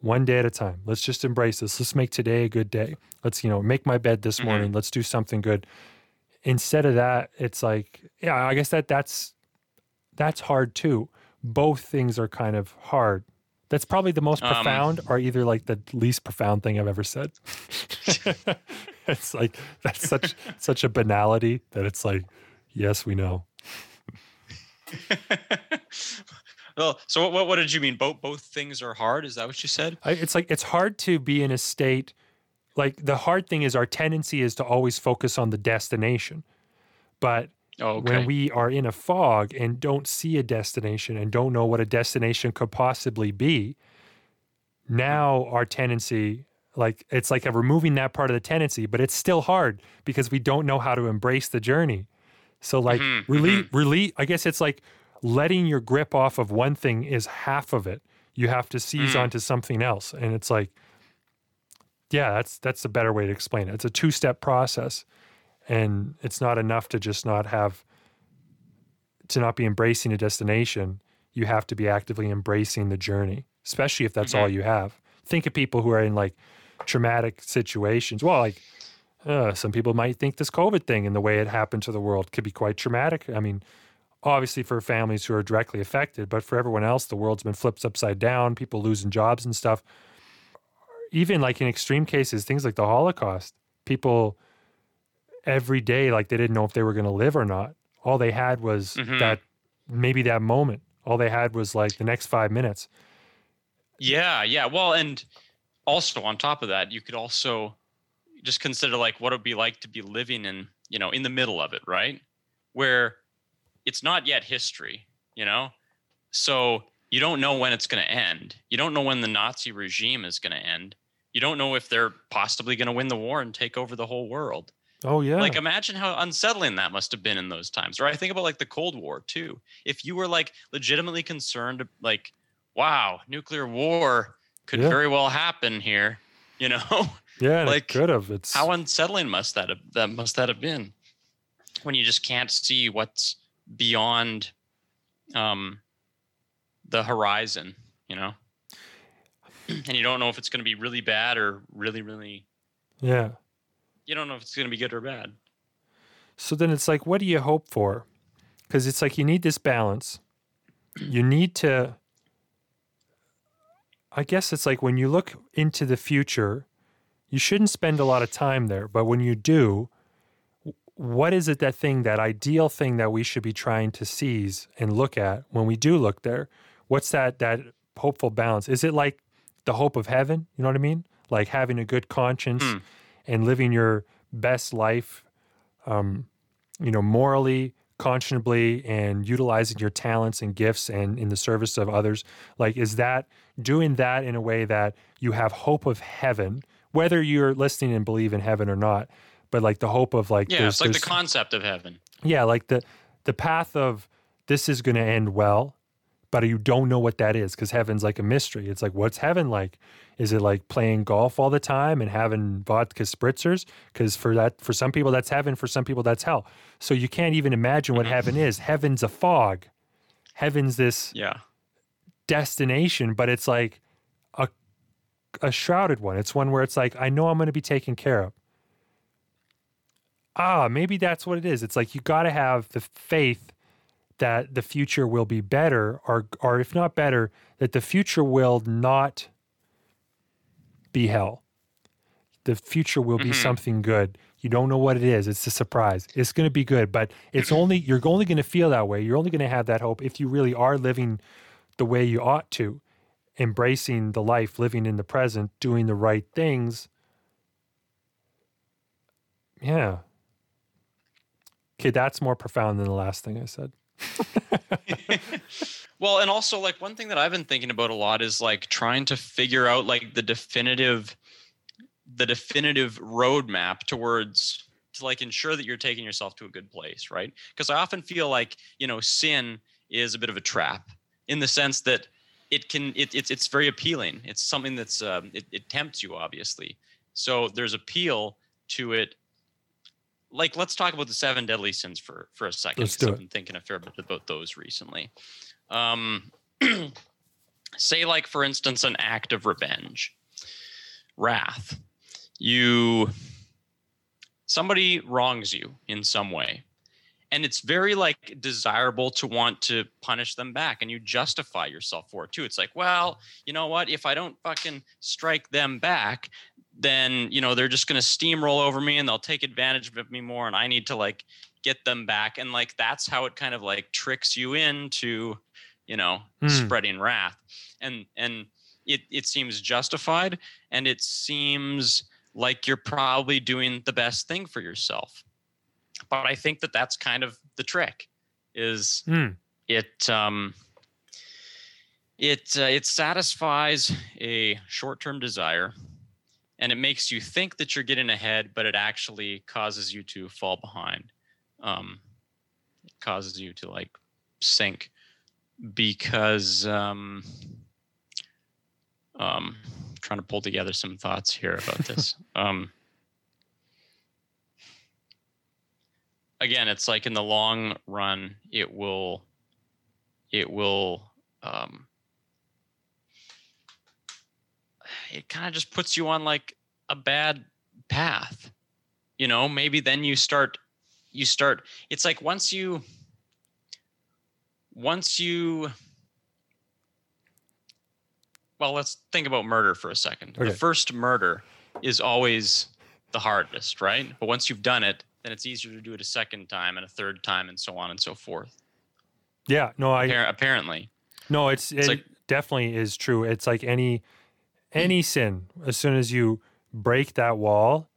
[SPEAKER 1] one day at a time. Let's just embrace this. Let's make today a good day. Let's, you know, make my bed this
[SPEAKER 2] Mhm.
[SPEAKER 1] morning. Let's do something good. Instead of that, it's like, yeah, I guess that that's that's hard too. Both things are kind of hard. That's probably the most
[SPEAKER 2] Um,
[SPEAKER 1] profound or either like the least profound thing I've ever said. (laughs) it's like that's such such a banality that it's like, yes, we know. (laughs)
[SPEAKER 2] well, so what, what did you mean? Both both things are hard. Is that what you said?
[SPEAKER 1] I, it's like it's hard to be in a state like the hard thing is our tendency is to always focus on the destination but
[SPEAKER 2] Oh, okay.
[SPEAKER 1] when we are in a fog and don't see a destination and don't know what a destination could possibly be now our tendency like it's like a removing that part of the tendency but it's still hard because we don't know how to embrace the journey. So like
[SPEAKER 2] Mhm,
[SPEAKER 1] release release i guess it's like letting your grip off of one thing is half of it. You have to seize
[SPEAKER 2] Mm.
[SPEAKER 1] onto something else and it's like yeah that's that's a better way to explain it. It's a two-step process and it's not enough to just not have to not be embracing a destination. You have to be actively embracing the journey especially if that's all you have. Think of people who are in like traumatic situations. Well like uh, some people might think this covid thing and the way it happened to the world could be quite traumatic. I mean obviously for families who are directly affected but for everyone else the world's been flipped upside down people losing jobs and stuff. Even like in extreme cases things like the holocaust people every day like they didn't know if they were going to live or not all they had was
[SPEAKER 2] Mhm.
[SPEAKER 1] that maybe that moment all they had was like the next five minutes
[SPEAKER 2] Yeah, yeah. Well, and also on top of that, you could also just consider like what it'd be like to be living in, you know, in the middle of it, right? Where it's not yet history, you know? So you don't know when it's going to end. You don't know when the Nazi regime is going to end. You don't know if they're possibly going to win the war and take over the whole world.
[SPEAKER 1] Oh yeah
[SPEAKER 2] Like imagine how unsettling that must have been in those times. Or I think about like the Cold War too. If you were like legitimately concerned, like, wow, nuclear war could
[SPEAKER 1] Yeah.
[SPEAKER 2] very well happen here, you know, (laughs)
[SPEAKER 1] yeah
[SPEAKER 2] like,
[SPEAKER 1] it could have it's
[SPEAKER 2] how unsettling must that have, that must that have been when you just can't see what's beyond um, the horizon, you know, (clears throat) and you don't know if it's going to be really bad or really, really.
[SPEAKER 1] yeah
[SPEAKER 2] You don't know if it's going to be good or bad.
[SPEAKER 1] So then it's like, what do you hope for? Because it's like you need this balance. You need to, I guess it's like when you look into the future, you shouldn't spend a lot of time there. But when you do, what is it that thing, that ideal thing that we should be trying to seize and look at when we do look there? What's that, that hopeful balance? Is it like the hope of heaven? You know what I mean? Like having a good conscience
[SPEAKER 2] Hmm.
[SPEAKER 1] And living your best life um, you know, morally, conscionably, and utilizing your talents and gifts and in the service of others? Like, is that doing that in a way that you have hope of heaven, whether you're listening and believe in heaven or not? But like the hope of like,
[SPEAKER 2] Yeah, it's like the concept of heaven.
[SPEAKER 1] yeah, like the the path of this is going to end well, but you don't know what that is because heaven's like a mystery. It's like what's heaven like? Is it like playing golf all the time and having vodka spritzers? Because for that, for some people that's heaven. For some people that's hell. So you can't even imagine what heaven is. (clears throat) Heaven's a fog. Heaven's this
[SPEAKER 2] Yeah.
[SPEAKER 1] destination, but it's like a a shrouded one. It's one where it's like I know I'm going to be taken care of. Ah, maybe that's what it is. It's like you got to have the faith that the future will be better, or or if not better, that the future will not be hell. The future will be
[SPEAKER 2] Mhm.
[SPEAKER 1] something good. You don't know what it is. It's a surprise. It's going to be good, but it's only you're only going to feel that way. You're only going to have that hope if you really are living the way you ought to, embracing the life, living in the present, doing the right things. Yeah. Okay, that's more profound than the last thing I said. (laughs)
[SPEAKER 2] Well, and also like one thing that I've been thinking about a lot is like trying to figure out like the definitive the definitive roadmap towards to like ensure that you're taking yourself to a good place, right? Because I often feel like, you know, sin is a bit of a trap in the sense that it can it, it's it's very appealing. It's something that's um, it, it tempts you obviously. So there's appeal to it like let's talk about the seven deadly sins for for a 2nd
[SPEAKER 1] Let's
[SPEAKER 2] because I've been thinking a fair bit about those recently. Um, (clears throat) say like for instance an act of revenge, wrath. You somebody wrongs you in some way, and it's very like desirable to want to punish them back, and you justify yourself for it too. It's like, well, you know what? If I don't fucking strike them back, then you know they're just going to steamroll over me and they'll take advantage of me more and i need to like get them back and like that's how it kind of like tricks you into you know
[SPEAKER 1] Hmm.
[SPEAKER 2] spreading wrath and and it it seems justified and it seems like you're probably doing the best thing for yourself but i think that that's kind of the trick is
[SPEAKER 1] Hmm.
[SPEAKER 2] it um it uh, it satisfies a short-term desire and it makes you think that you're getting ahead but it actually causes you to fall behind. Um it causes you to like sink because um um trying to pull together some thoughts here about this. (laughs) Um again it's like in the long run it will it will um it kind of just puts you on like a bad path you know? Maybe then you start you start it's like once you once you well let's think about murder for a second.
[SPEAKER 1] Okay.
[SPEAKER 2] the first murder is always the hardest right? But once you've done it then it's easier to do it a second time and a third time and so on and so forth.
[SPEAKER 1] Yeah, no, I
[SPEAKER 2] Appar- apparently.
[SPEAKER 1] No, it's it
[SPEAKER 2] like-
[SPEAKER 1] definitely is true. It's like any any sin. As soon as you break that wall,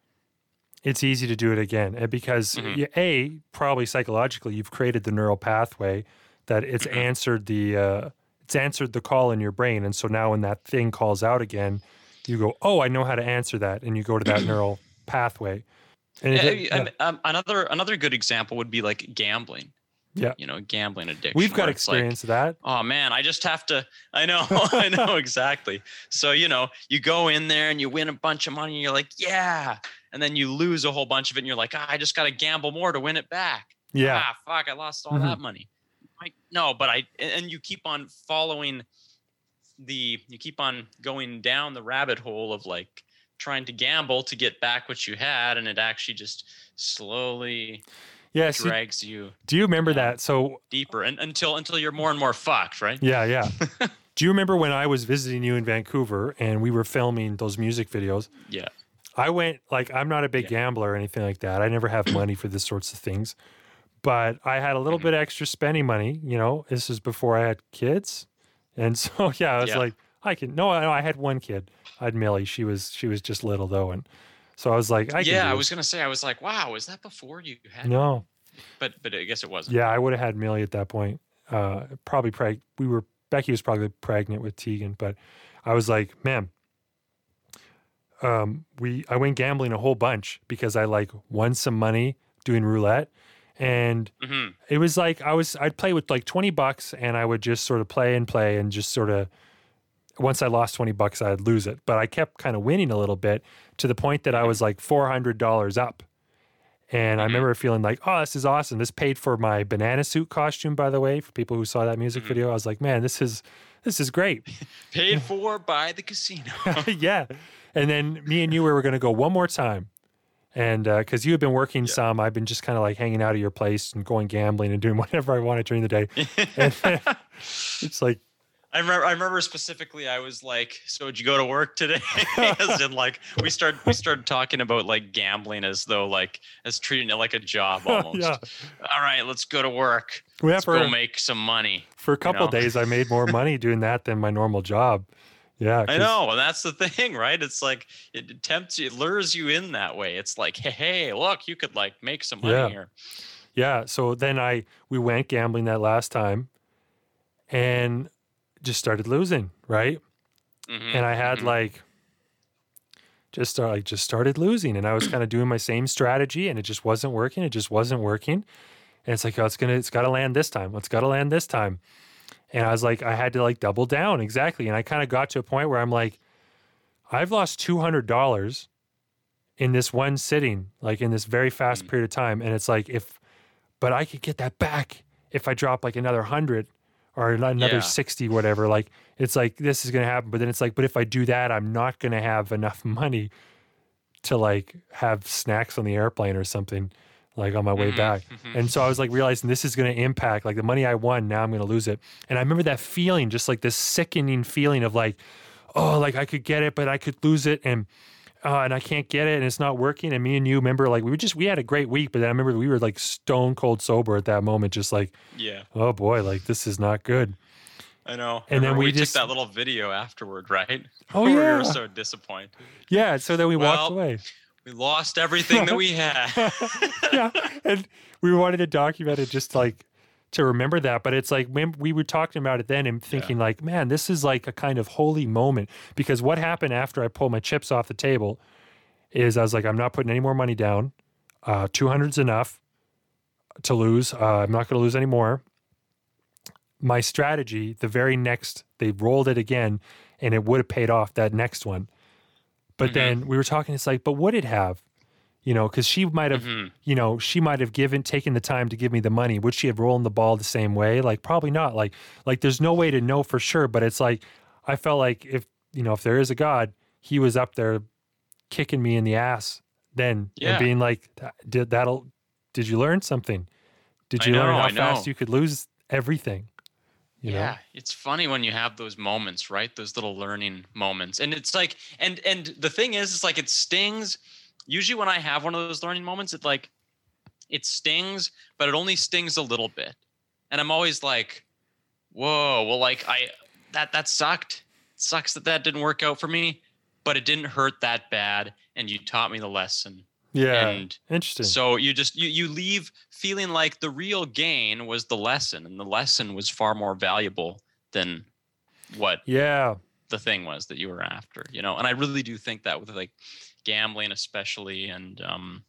[SPEAKER 1] it's easy to do it again. And because
[SPEAKER 2] Mhm.
[SPEAKER 1] you- a probably psychologically, you've created the neural pathway that it's
[SPEAKER 2] Mm-hmm.
[SPEAKER 1] answered the uh, it's answered the call in your brain, and so now when that thing calls out again, you go, "Oh, I know how to answer that," and you go to that (clears throat) neural pathway. And it-
[SPEAKER 2] Yeah, mean, um, another another good example would be like gambling.
[SPEAKER 1] Yeah.
[SPEAKER 2] You know, gambling addiction.
[SPEAKER 1] we've got
[SPEAKER 2] like,
[SPEAKER 1] experience of that.
[SPEAKER 2] oh man, I just have to. (laughs) I know, (laughs) I know exactly. So you know, you go in there and you win a bunch of money, and you're like, yeah, and then you lose a whole bunch of it, and you're like, ah, I just got to gamble more to win it back.
[SPEAKER 1] Yeah,
[SPEAKER 2] Ah, fuck, I lost all
[SPEAKER 1] Mhm.
[SPEAKER 2] that money. Like, no, but I and you keep on following the you keep on going down the rabbit hole of like trying to gamble to get back what you had and it actually just slowly
[SPEAKER 1] yeah. see,
[SPEAKER 2] drags you
[SPEAKER 1] do you remember
[SPEAKER 2] Yeah.
[SPEAKER 1] that? So
[SPEAKER 2] deeper and until until you're more and more fucked, right?
[SPEAKER 1] Yeah, yeah. (laughs) Do you remember when I was visiting you in Vancouver and we were filming those music videos?
[SPEAKER 2] Yeah.
[SPEAKER 1] I went like I'm not a big
[SPEAKER 2] Yeah.
[SPEAKER 1] gambler or anything like that. I never have money for this sorts of things. But I had a little
[SPEAKER 2] Mm-hmm.
[SPEAKER 1] bit extra spending money, you know. This is before I had kids. And (laughs) so yeah, I was
[SPEAKER 2] Yeah.
[SPEAKER 1] like, I can no, I, I had one kid. I had Millie. She was she was just little though. And so I was like, I
[SPEAKER 2] yeah, I was gonna say, I was like, wow, was that before you had?
[SPEAKER 1] No.
[SPEAKER 2] But but I guess it wasn't.
[SPEAKER 1] Yeah, I would have had Millie at that point. Uh, probably preg. We were Becky was probably pregnant with Tegan, but I was like, man, um, we I went gambling a whole bunch because I like won some money doing roulette, and
[SPEAKER 2] hmm
[SPEAKER 1] it was like I was I'd play with like twenty bucks, and I would just sort of play and play and just sort of. Once I lost twenty bucks, I'd lose it, but I kept kind of winning a little bit to the point that I was like four hundred dollars up. And I
[SPEAKER 2] Mhm.
[SPEAKER 1] remember feeling like, oh, this is awesome. This paid for my banana suit costume, by the way, for people who saw that music
[SPEAKER 2] Mhm.
[SPEAKER 1] video. I was like, man, this is this is great. (laughs)
[SPEAKER 2] Paid for by the casino. (laughs)
[SPEAKER 1] yeah. And then me and you we were going to go one more time. And because you had been working
[SPEAKER 2] Yeah.
[SPEAKER 1] some, I've been just kind of like hanging out at your place and going gambling and doing (laughs) whatever I wanted during the day. And it's like,
[SPEAKER 2] I remember. I remember specifically. I was like, "So did you go to work today?" (laughs) as in, like, we started. We started talking about like gambling as though like as treating it like a job (laughs) almost.
[SPEAKER 1] yeah.
[SPEAKER 2] All right, let's go to work.
[SPEAKER 1] We
[SPEAKER 2] Let's
[SPEAKER 1] for,
[SPEAKER 2] go make some money.
[SPEAKER 1] for a couple
[SPEAKER 2] know?
[SPEAKER 1] days, I made more money (laughs) doing that than my normal job. Yeah.
[SPEAKER 2] I know, and that's the thing, right? It's like it tempts you, it lures you in that way. It's like, hey, hey, look, you could like make some money
[SPEAKER 1] Yeah.
[SPEAKER 2] here.
[SPEAKER 1] Yeah. So then I we went gambling that last time, and just started losing, right?
[SPEAKER 2] Mhm,
[SPEAKER 1] and I had
[SPEAKER 2] mhm.
[SPEAKER 1] like just start, like just started losing, and I was kind of doing my same strategy, and it just wasn't working. It just wasn't working, and it's like, oh, it's gonna, it's got to land this time. It's got to land this time, and I was like, I had to like double down exactly, and I kind of got to a point where I'm like, I've lost two hundred dollars in this one sitting, like in this very fast
[SPEAKER 2] Mm.
[SPEAKER 1] period of time, and it's like if, but I could get that back if I drop like another hundred or another
[SPEAKER 2] Yeah.
[SPEAKER 1] 60 whatever like it's like this is going to happen but then it's like but if i do that i'm not going to have enough (laughs) money to like have snacks on the airplane or something like on my way
[SPEAKER 2] Mhm,
[SPEAKER 1] back
[SPEAKER 2] mhm.
[SPEAKER 1] and so i was like realizing this is going to impact like the money i won now i'm going to lose it and i remember that feeling just like this sickening feeling of like oh like i could get it but i could lose it and uh, and I can't get it, and it's not working. And me and you remember, like we were just we had a great week, but then I remember we were like stone cold sober at that moment, just like,
[SPEAKER 2] Yeah,
[SPEAKER 1] oh boy, like this is not good.
[SPEAKER 2] I know.
[SPEAKER 1] And then we
[SPEAKER 2] we
[SPEAKER 1] just-
[SPEAKER 2] took that little video afterward, right?
[SPEAKER 1] Oh,
[SPEAKER 2] Where (laughs) We
[SPEAKER 1] yeah.
[SPEAKER 2] were so disappointed.
[SPEAKER 1] Yeah, so then we walked away.
[SPEAKER 2] We lost everything that we (laughs) had.
[SPEAKER 1] yeah, and we wanted to document it just like to remember that. But it's like when we were talking about it then and thinking like, man, this is like a kind of holy moment because what happened after I pulled my chips off the table is I was like, I'm not putting any more money down. Uh, 200's enough to lose. Uh, I'm not going to lose any more. My strategy, the very next, they rolled it again, and it would have paid off that next one. But
[SPEAKER 2] Mhm.
[SPEAKER 1] then we were talking. It's like, but would it have? You know, because she might have
[SPEAKER 2] Mhm.
[SPEAKER 1] you know, she might have given taken the time to give me the money. Would she have rolled the ball the same way? Like probably not. Like like there's no way to know for sure, but it's like I felt like if you know, if there is a God, he was up there kicking me in the ass then
[SPEAKER 2] Yeah.
[SPEAKER 1] and being like did that'll did you learn something? Did you learn how fast you could lose everything? You know?
[SPEAKER 2] yeah, it's funny when you have those moments, right? Those little learning moments. And it's like and and the thing is it's like it stings. Usually when I have one of those learning moments, it like it stings, but it only stings a little bit. And I'm always like, "Whoa, well like I that that sucked. It sucks that that didn't work out for me, but it didn't hurt that bad and you taught me the lesson."
[SPEAKER 1] Yeah.
[SPEAKER 2] And
[SPEAKER 1] Interesting.
[SPEAKER 2] So you just you you leave feeling like the real gain was the lesson, and the lesson was far more valuable than what
[SPEAKER 1] yeah.
[SPEAKER 2] the thing was that you were after. You know, and I really do think that with like gambling, especially, and um,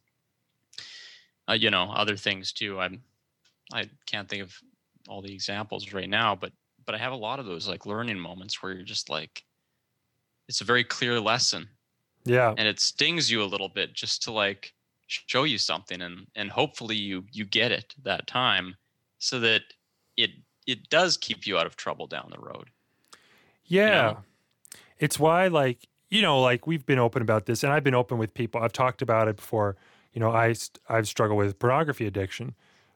[SPEAKER 2] uh, you know, other things too. I'm I can't think of all the examples right now, but but I have a lot of those like learning moments where you're just like, it's a very clear lesson
[SPEAKER 1] Yeah.
[SPEAKER 2] and it stings you a little bit just to like show you something and and hopefully you you get it that time so that it it does keep you out of trouble down the road
[SPEAKER 1] Yeah.
[SPEAKER 2] know?
[SPEAKER 1] It's why, like, you know, like we've been open about this, and I've been open with people. I've talked about it before. You know, I st- I've struggled with pornography addiction.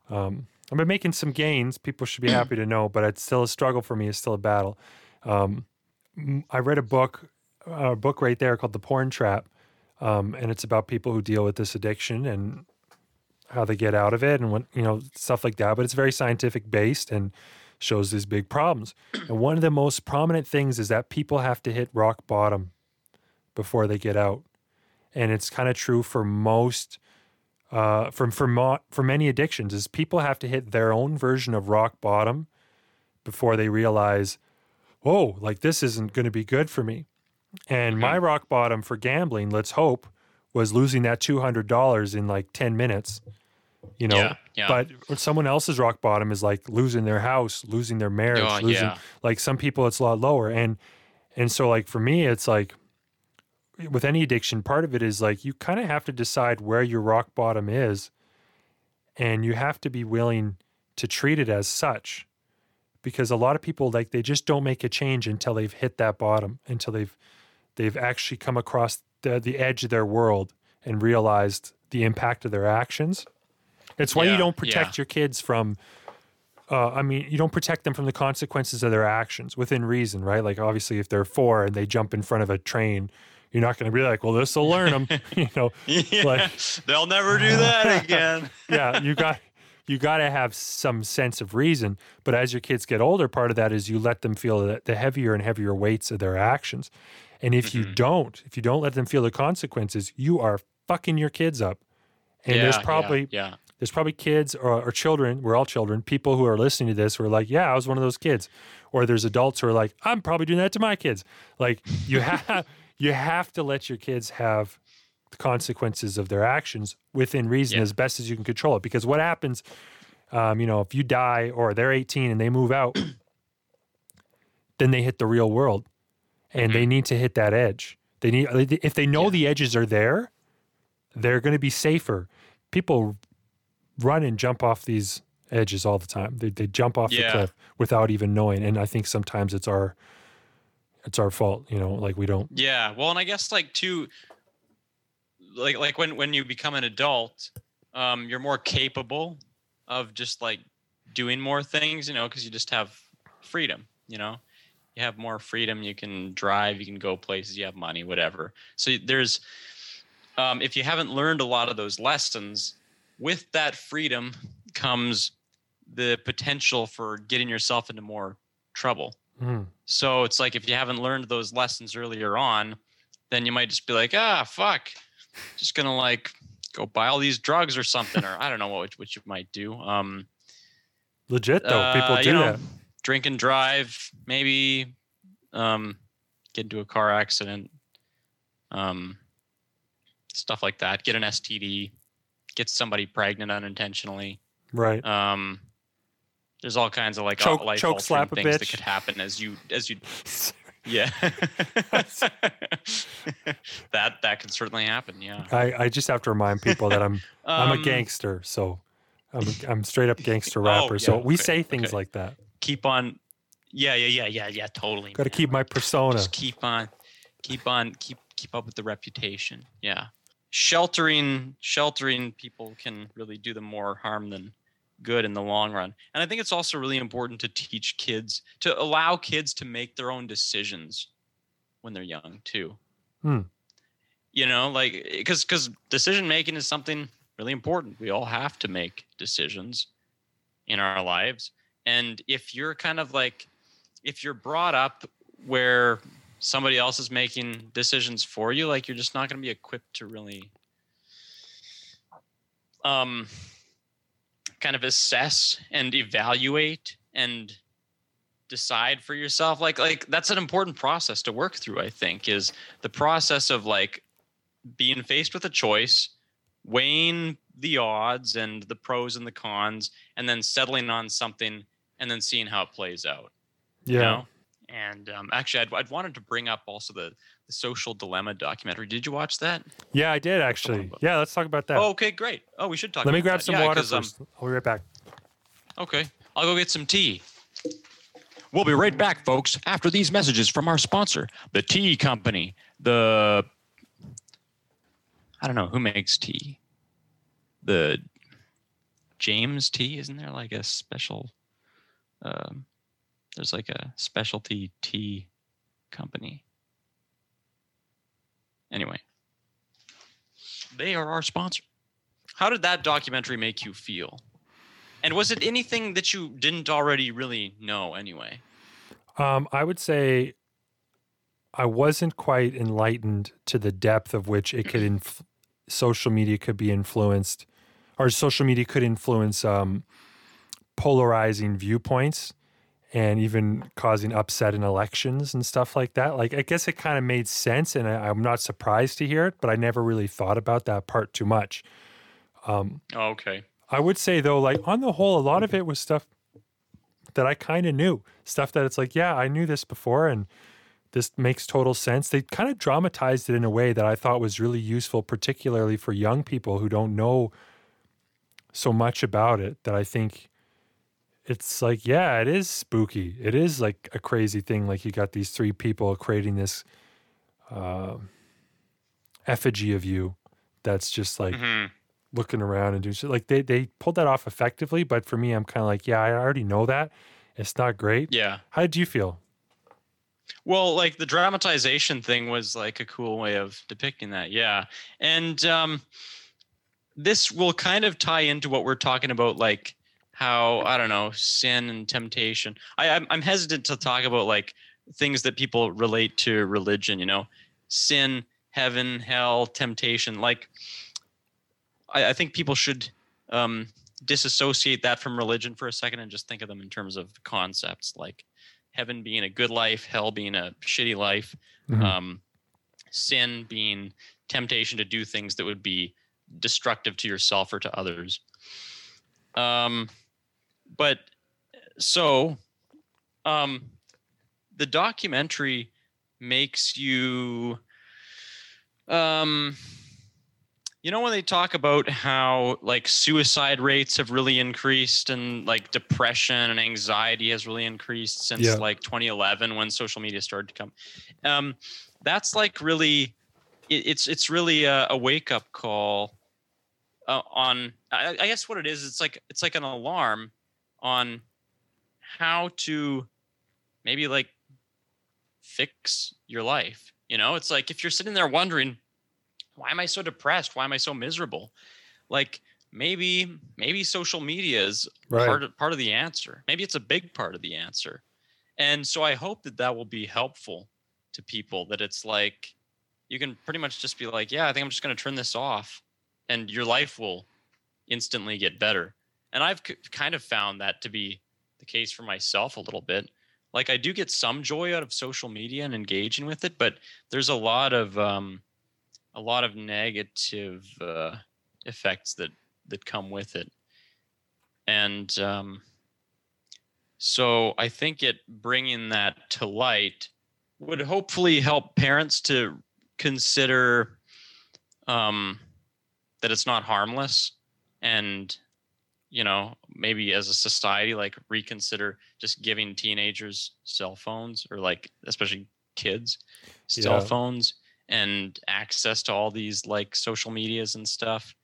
[SPEAKER 1] Um, I've been making some gains. People should be happy to know, but it's still a struggle for me. It's still a battle. Um, I read a book, a book right there called The Porn Trap, um, and it's about people who deal with this addiction and how they get out of it and what you know stuff like that. But it's very scientific based and shows these big problems. And one of the most prominent things is that people have to hit rock bottom before they get out. And it's kind of true for most uh from for mo- for many addictions is people have to hit their own version of rock bottom before they realize, "Oh, like this isn't going to be good for me." And my rock bottom for gambling, let's hope, was losing that $200 in like 10 minutes. You know,
[SPEAKER 2] Yeah, yeah.
[SPEAKER 1] but someone else's rock bottom is like losing their house, losing their marriage,
[SPEAKER 2] Oh,
[SPEAKER 1] losing
[SPEAKER 2] yeah.
[SPEAKER 1] like some people it's a lot lower. And and so like for me it's like with any addiction, part of it is like you kind of have to decide where your rock bottom is and you have to be willing to treat it as such. Because a lot of people like they just don't make a change until they've hit that bottom, until they've they've actually come across the the edge of their world and realized the impact of their actions. It's why you don't protect your kids from uh, I mean, you don't protect them from the consequences of their actions within reason, right? Like, obviously, if they're four and they jump in front of a train, you're not going to be like, "Well, this will learn them," (laughs) you know. (laughs)
[SPEAKER 2] yeah,
[SPEAKER 1] Like-
[SPEAKER 2] they'll never do that (laughs) again
[SPEAKER 1] yeah, you got you got to have some sense of reason. But as your kids get older, part of that is you let them feel the, the heavier and heavier weights of their actions. And if you mm-hmm. don't, if you don't let them feel the consequences, you are fucking your kids up. And
[SPEAKER 2] yeah,
[SPEAKER 1] there's
[SPEAKER 2] yeah,
[SPEAKER 1] probably
[SPEAKER 2] yeah,
[SPEAKER 1] there's probably kids or, or children. We're all children. People who are listening to this who are like, "Yeah, I was one of those kids," or there's adults who are like, "I'm probably doing that to my kids." Like you have you have to let your kids have the consequences of their actions within reason
[SPEAKER 2] Yeah.
[SPEAKER 1] as best as you can control it. Because what happens, um, you know, if you die or they're 18 and they move out, (clears throat) then they hit the real world, and they need to hit that edge. They need if they know
[SPEAKER 2] Yeah.
[SPEAKER 1] the edges are there, they're going to be safer. People run and jump off these edges all the time. They they jump off the cliff without even knowing, and I think sometimes it's our it's our fault. You know, like we don't.
[SPEAKER 2] Yeah. Well, and I guess like too, like like when when you become an adult, um, you're more capable of just like doing more things, you know, because you just have freedom. You know, you have more freedom. You can drive. You can go places. You have money. Whatever. So there's, um, if you haven't learned a lot of those lessons, with that freedom comes the potential for getting yourself into more trouble.
[SPEAKER 1] Mm,
[SPEAKER 2] So it's like if you haven't learned those lessons earlier on, then you might just be like, ah, fuck, just gonna like go buy all these drugs or something, or I don't know what what you might do. Um,
[SPEAKER 1] legit though, people
[SPEAKER 2] uh,
[SPEAKER 1] do
[SPEAKER 2] you know,
[SPEAKER 1] that.
[SPEAKER 2] drink and drive, maybe, um, get into a car accident, um, stuff like that. Get an STD, get somebody pregnant unintentionally.
[SPEAKER 1] Right.
[SPEAKER 2] Um, there's all kinds of like
[SPEAKER 1] Choke-
[SPEAKER 2] life
[SPEAKER 1] choke slap
[SPEAKER 2] things that could happen as you as you (laughs) yeah. (laughs) (laughs) that that can certainly happen. Yeah.
[SPEAKER 1] I, I just have to remind people that I'm I'm a
[SPEAKER 2] Um,
[SPEAKER 1] gangster, so I'm I'm straight up gangster
[SPEAKER 2] Oh,
[SPEAKER 1] rapper. so we
[SPEAKER 2] okay,
[SPEAKER 1] say things
[SPEAKER 2] okay.
[SPEAKER 1] like that.
[SPEAKER 2] Keep on. Yeah, yeah, yeah, yeah, yeah. Totally.
[SPEAKER 1] Got to keep my persona.
[SPEAKER 2] Just keep on, keep on, keep keep up with the reputation. Yeah. Sheltering sheltering people can really do them more harm than good in the long run. And I think it's also really important to teach kids to allow kids to make their own decisions when they're young too.
[SPEAKER 1] Hmm.
[SPEAKER 2] You know, like because because decision making is something really important. We all have to make decisions in our lives. And if you're kind of like if you're brought up where somebody else is making decisions for you, like you're just not going to be equipped to really um kind of assess and evaluate and decide for yourself like like that's an important process to work through i think is the process of like being faced with a choice weighing the odds and the pros and the cons and then settling on something and then seeing how it plays out
[SPEAKER 1] yeah.
[SPEAKER 2] you know? And um, actually, I'd, I'd wanted to bring up also the, the social dilemma documentary. Did you watch that?
[SPEAKER 1] Yeah, I did actually. Yeah, let's talk about that.
[SPEAKER 2] Oh, okay, great. Oh, we should talk.
[SPEAKER 1] Let me grab
[SPEAKER 2] that.
[SPEAKER 1] some
[SPEAKER 2] Yeah,
[SPEAKER 1] water
[SPEAKER 2] 'cause, um.
[SPEAKER 1] I'll be right back.
[SPEAKER 2] okay, I'll go get some tea. We'll be right back, folks, after these messages from our sponsor, the Tea Company. The I don't know who makes tea. The James Tea, isn't there like a special? Um, there's like a specialty tea company. Anyway, they are our sponsor. How did that documentary make you feel? And was it anything that you didn't already really know anyway?
[SPEAKER 1] Um, I would say I wasn't quite enlightened to the depth of which it could inf- social media could be influenced, or social media could influence um, polarizing viewpoints and even causing upset in elections and stuff like that. Like, I guess it kind of made sense, and I, I'm not surprised to hear it, but I never really thought about that part too much. Um,
[SPEAKER 2] Oh, okay.
[SPEAKER 1] I would say though, like on the whole, a lot of it was stuff that I kind of knew. Stuff that it's like, yeah, I knew this before, and this makes total sense. They kind of dramatized it in a way that I thought was really useful, particularly for young people who don't know so much about it. That I think it's like, yeah, it is spooky. It is like a crazy thing. Like you got these three people creating this uh, effigy of you that's just like
[SPEAKER 2] hmm
[SPEAKER 1] looking around and doing shit. Like they they pulled that off effectively, but for me, I'm kind of like, yeah, I already know that. It's not great.
[SPEAKER 2] Yeah.
[SPEAKER 1] How did you feel?
[SPEAKER 2] Well, like the dramatization thing was like a cool way of depicting that. Yeah. And um, this will kind of tie into what we're talking about, like how, I don't know, sin and temptation. I, I'm, I'm hesitant to talk about like things that people relate to religion, you know, sin, heaven, hell, temptation. Like, I, I think people should um, disassociate that from religion for a second and just think of them in terms of concepts like heaven being a good life, hell being a shitty life,
[SPEAKER 1] Mhm.
[SPEAKER 2] um, sin being temptation to do things that would be destructive to yourself or to others. Um, but so um, the documentary makes you um you know when they talk about how like suicide rates have really increased and like depression and anxiety has really increased since
[SPEAKER 1] Yeah.
[SPEAKER 2] like 2011 when social media started to come um that's like really it, it's it's really a, a wake up call uh, on I, I guess what it is it's like it's like an alarm on how to maybe like fix your life you know? It's like if you're sitting there wondering why am i so depressed? Why am i so miserable? Like maybe maybe social media is
[SPEAKER 1] Right.
[SPEAKER 2] part of, part of the answer. Maybe it's a big part of the answer. And so i hope that that will be helpful to people that it's like you can pretty much just be like yeah i think i'm just going to turn this off and your life will instantly get better and i've k- kind of found that to be the case for myself a little bit. Like i do get some joy out of social media and engaging with it but there's a lot of um a lot of negative uh effects that that come with it. And um so i think it bringing that to light would hopefully help parents to consider um that it's not harmless and you know maybe as a society like reconsider just giving teenagers cell phones or like especially kids cell
[SPEAKER 1] Yeah.
[SPEAKER 2] phones and access to all these like social medias and stuff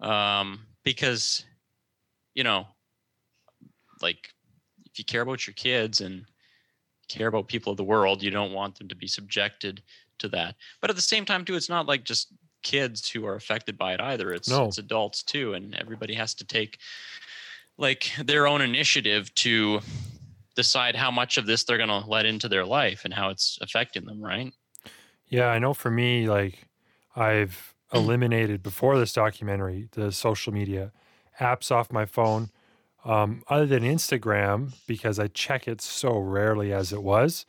[SPEAKER 2] um because you know like if you care about your kids and care about people of the world you don't want them to be subjected to that but at the same time too it's not like just kids who are affected by it either it's
[SPEAKER 1] No.
[SPEAKER 2] it's adults too and everybody has to take like their own initiative to decide how much of this they're going to let into their life and how it's affecting them right
[SPEAKER 1] Yeah, I know for me, like I've (clears throat) eliminated before this documentary the social media apps off my phone, um, other than Instagram, because I check it so rarely as it was.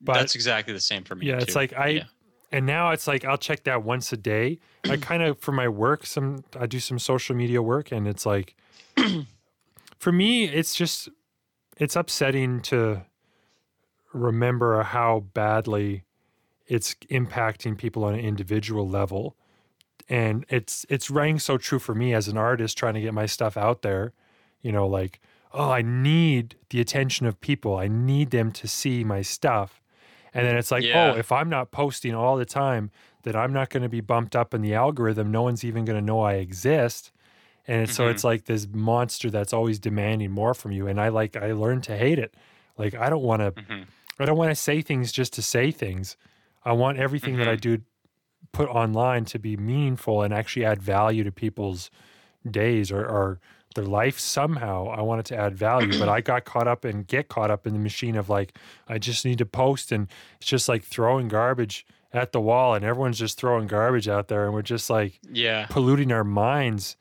[SPEAKER 1] But
[SPEAKER 2] that's exactly the same for me
[SPEAKER 1] yeah, it's like I,
[SPEAKER 2] Yeah.
[SPEAKER 1] And now it's like I'll check that once a day. I (clears throat) kind of for my work, some I do some social media work, and it's like (clears throat) for me, it's just it's upsetting to remember how badly it's impacting people on an individual level. And it's it's rang so true for me as an artist trying to get my stuff out there you know like oh i need the attention of people. I need them to see my stuff and then it's like
[SPEAKER 2] Yeah.
[SPEAKER 1] oh if i'm not posting all the time that i'm not going to be bumped up in the algorithm no one's even going to know i exist and it's, so
[SPEAKER 2] Mhm.
[SPEAKER 1] it's like this monster that's always demanding more from you and i like i learned to hate it like i don't want to
[SPEAKER 2] Mhm.
[SPEAKER 1] I don't want to say things just to say things. I want everything that I do put online to be meaningful and actually add value to people's days or, or their life somehow. I wanted to add value, but I got caught up and get caught up in the machine of like, I just need to post and it's just like throwing garbage at the wall and everyone's just throwing garbage out there and we're just like
[SPEAKER 2] yeah
[SPEAKER 1] polluting our minds.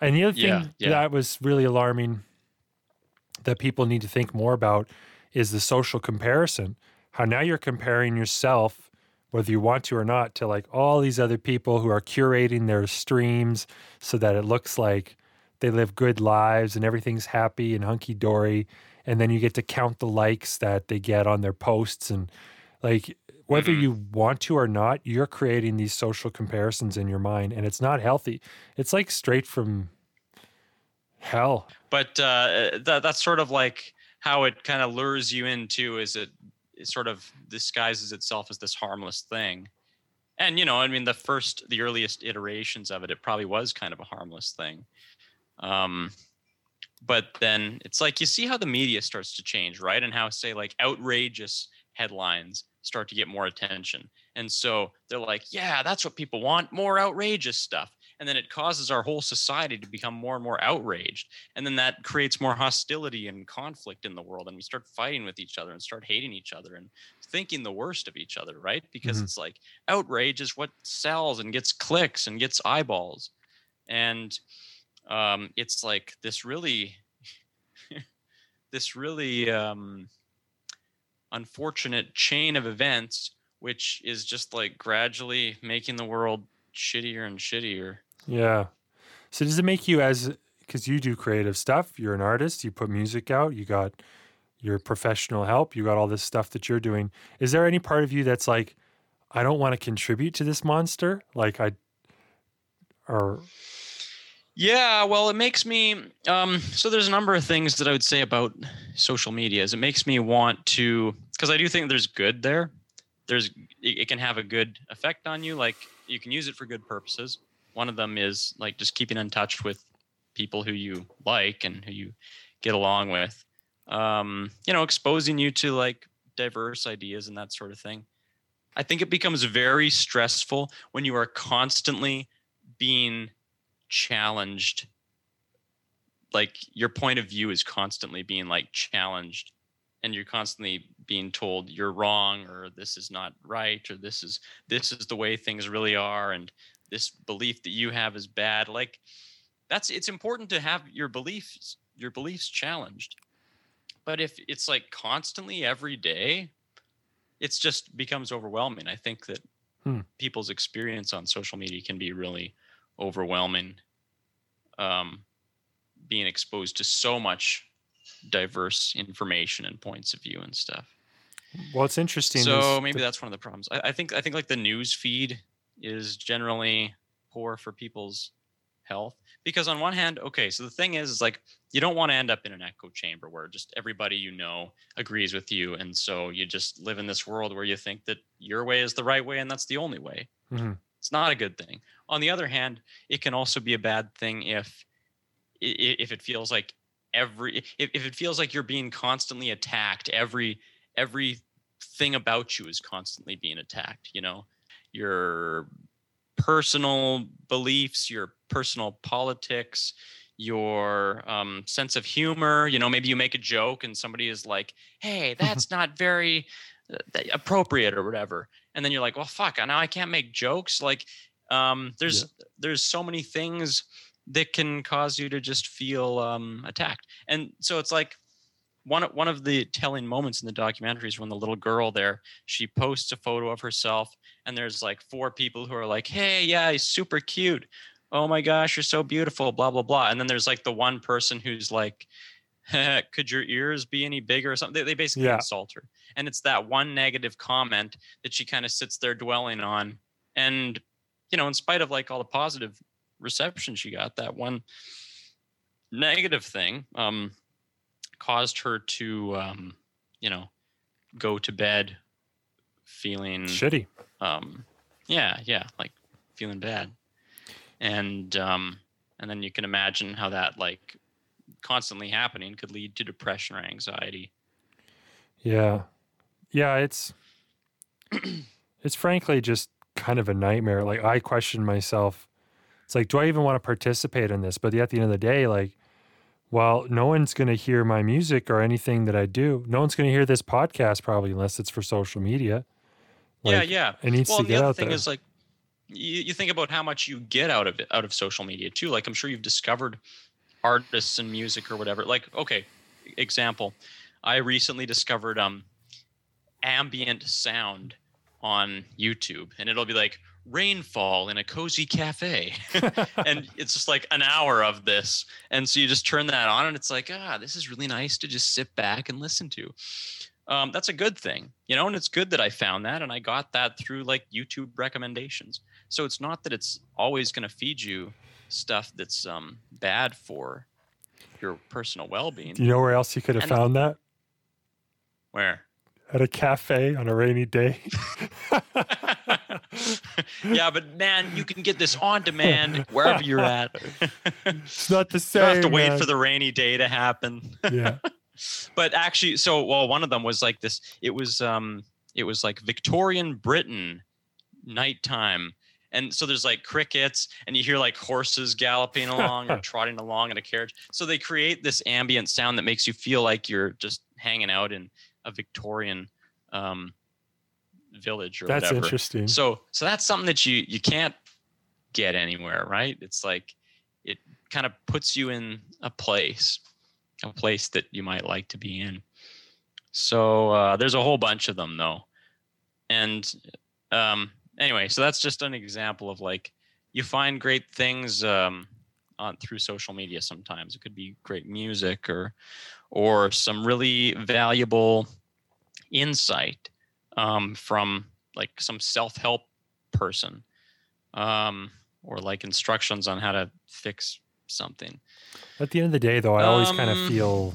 [SPEAKER 1] And the other thing
[SPEAKER 2] Yeah, yeah.
[SPEAKER 1] that was really alarming that people need to think more about is the social comparison. How now you're comparing yourself, whether you want to or not, to like all these other people who are curating their streams so that it looks like they live good lives and everything's happy and hunky dory. And then you get to count the likes that they get on their posts. And like, whether
[SPEAKER 2] Mhm.
[SPEAKER 1] you want to or not, you're creating these social comparisons in your mind, and it's not healthy. It's like straight from hell.
[SPEAKER 2] but uh, that, that's sort of like how it kind of lures you into is it, it sort of disguises itself as this harmless thing and you know i mean the first the earliest iterations of it it probably was kind of a harmless thing um but then it's like you see how the media starts to change right? And how say like outrageous headlines start to get more attention. And so they're like yeah that's what people want more outrageous stuff. And then it causes our whole society to become more and more outraged. And then that creates more hostility and conflict in the world and we start fighting with each other and start hating each other and thinking the worst of each other right? Because
[SPEAKER 1] Mhm.
[SPEAKER 2] it's like outrage is what sells and gets clicks and gets eyeballs. And um, it's like this really, (laughs) this really um, unfortunate chain of events, which is just like gradually making the world shittier and shittier.
[SPEAKER 4] Yeah. So does it make you as because you do creative stuff, you're an artist, you put music out, you got your professional help, you got all this stuff that you're doing. Is there any part of you that's like, I don't want to contribute to this monster? Like I or
[SPEAKER 2] Yeah, well, it makes me. Um, so there's a number of things that I would say about social media. Is it makes me want to, because I do think there's good there. There's it, can have a good effect on you. Like you can use it for good purposes. One of them is like just keeping in touch with people who you like and who you get along with. Um, you know, exposing you to like diverse ideas and that sort of thing. I think it becomes very stressful when you are constantly being challenged like your point of view is constantly being like challenged and you're constantly being told you're wrong or this is not right or this is this is the way things really are and this belief that you have is bad. Like that's it's important to have your beliefs your beliefs challenged. But if it's like constantly every day it's just becomes overwhelming. I think that
[SPEAKER 4] Hmm.
[SPEAKER 2] people's experience on social media can be really overwhelming um, being exposed to so much diverse information and points of view and stuff
[SPEAKER 4] well it's interesting.
[SPEAKER 2] so maybe
[SPEAKER 4] the-
[SPEAKER 2] that's one of the problems I, I think i think like the news feed is generally poor for people's health because on one hand okay so the thing is is like you don't want to end up in an echo chamber where just everybody you know agrees with you and so you just live in this world where you think that your way is the right way and that's the only way
[SPEAKER 4] Mhm.
[SPEAKER 2] It's not a good thing. On the other hand it can also be a bad thing if if it feels like every if, if it feels like you're being constantly attacked every every thing about you is constantly being attacked you know? Your personal beliefs your personal politics your um, sense of humor you know maybe you make a joke and somebody is like hey (laughs) that's not very appropriate or whatever. And then you're like well fuck now i can't make jokes. Like um, there's there's so many things that can cause you to just feel um, attacked. And so it's like one one of the telling moments in the documentary is when the little girl there she posts a photo of herself and there's like four people who are like hey yeah he's super cute. Oh my gosh you're so beautiful blah blah blah. And then there's like the one person who's like (laughs) could your ears be any bigger? or something. They, they basically
[SPEAKER 4] Yeah.
[SPEAKER 2] insult her. And it's that one negative comment that she kind of sits there dwelling on. And you know in spite of like all the positive reception she got that one negative thing um caused her to um you know go to bed feeling
[SPEAKER 4] shitty.
[SPEAKER 2] um yeah yeah like feeling bad. And um and then you can imagine how that like constantly happening could lead to depression or anxiety
[SPEAKER 4] Yeah. Yeah, it's (clears throat) it's frankly just kind of a nightmare. Like I question myself. It's like, do I even want to participate in this? But at the end of the day, like, well, no one's going to hear my music or anything that I do. No one's going to hear this podcast probably unless it's for social media.
[SPEAKER 2] yeah
[SPEAKER 4] Like,
[SPEAKER 2] yeah
[SPEAKER 4] It needs
[SPEAKER 2] well
[SPEAKER 4] to
[SPEAKER 2] and the other
[SPEAKER 4] out
[SPEAKER 2] thing
[SPEAKER 4] there.
[SPEAKER 2] is like you, you think about how much you get out of it out of social media too like i'm sure you've discovered artists and music or whatever. Like okay example i recently discovered um ambient sound on youtube and it'll be like rainfall in a cozy cafe. (laughs) And it's just like an hour of this. And so you just turn that on and it's like ah this is really nice to just sit back and listen to. Um, that's a good thing you know and it's good that i found that and i got that through like youtube recommendations. So it's not that it's always going to feed you stuff that's um, bad for your personal well-being
[SPEAKER 4] do you know where else you could have
[SPEAKER 2] And-
[SPEAKER 4] found that?
[SPEAKER 2] where
[SPEAKER 4] At a cafe on a rainy day. (laughs) (laughs)
[SPEAKER 2] yeah but man you can get this on demand wherever you're at
[SPEAKER 4] it's not the
[SPEAKER 2] you
[SPEAKER 4] same.
[SPEAKER 2] don't have to wait
[SPEAKER 4] man.
[SPEAKER 2] for the rainy day to happen
[SPEAKER 4] Yeah. (laughs)
[SPEAKER 2] but actually so well one of them was like this it was um it was like victorian britain nighttime and so there's like crickets and you hear like horses galloping along or (laughs) trotting along in a carriage so they create this ambient sound that makes you feel like you're just hanging out in a victorian um village or
[SPEAKER 4] That's
[SPEAKER 2] whatever
[SPEAKER 4] interesting.
[SPEAKER 2] so so that's something that you you can't get anywhere right it's like it kind of puts you in a place, a place that you might like to be in. So uh, there's a whole bunch of them though, and um, anyway, so that's just an example of like you find great things um, on through social media. Sometimes it could be great music or or some really valuable insight um, from like some self-help person um, or like instructions on how to fix something
[SPEAKER 1] At the end of the day, though, I always kind of
[SPEAKER 2] Um,
[SPEAKER 1] feel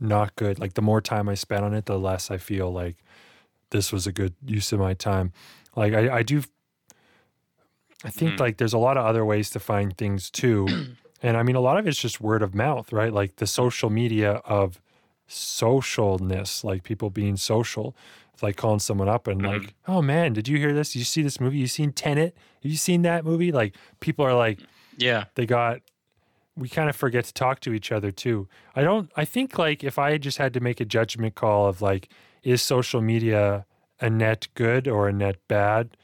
[SPEAKER 1] not good. Like the more time I spend on it, the less I feel like this was a good use of my time. Like I, I do. I think
[SPEAKER 2] Mhm.
[SPEAKER 1] like there's a lot of other ways to find things too, (clears throat) and I mean a lot of it's just word of mouth, right? Like the social media of socialness, like people being social. It's like calling someone up and like, oh man, did you hear this? Did you see this movie? You seen Tenet? Have you seen that movie? Like people are like,
[SPEAKER 2] yeah
[SPEAKER 1] they got we kind of forget to talk to each other too. I don't I think like if I just had to make a judgment call of like is social media a net good or a net bad?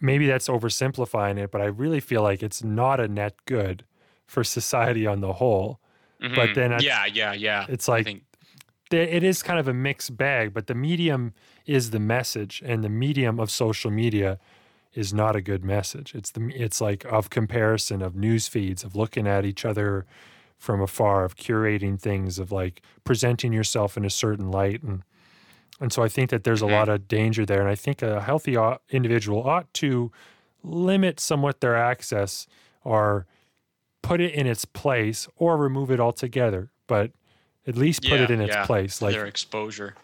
[SPEAKER 1] Maybe that's oversimplifying it, but I really feel like it's not a net good for society on the whole. But
[SPEAKER 2] Mhm.
[SPEAKER 1] then
[SPEAKER 2] yeah yeah yeah
[SPEAKER 1] It's like
[SPEAKER 2] think
[SPEAKER 1] it is kind of a mixed bag, but the medium is the message, and the medium of social media is not a good message. It's the it's like of comparison of news feeds, of looking at each other from afar, of curating things, of like presenting yourself in a certain light, and and so I think that there's a mm-hmm. lot of danger there, and I think a healthy individual ought to limit somewhat their access or put it in its place or remove it altogether, but at least put
[SPEAKER 2] Yeah,
[SPEAKER 1] it in its
[SPEAKER 2] yeah.
[SPEAKER 1] place. Like
[SPEAKER 2] their exposure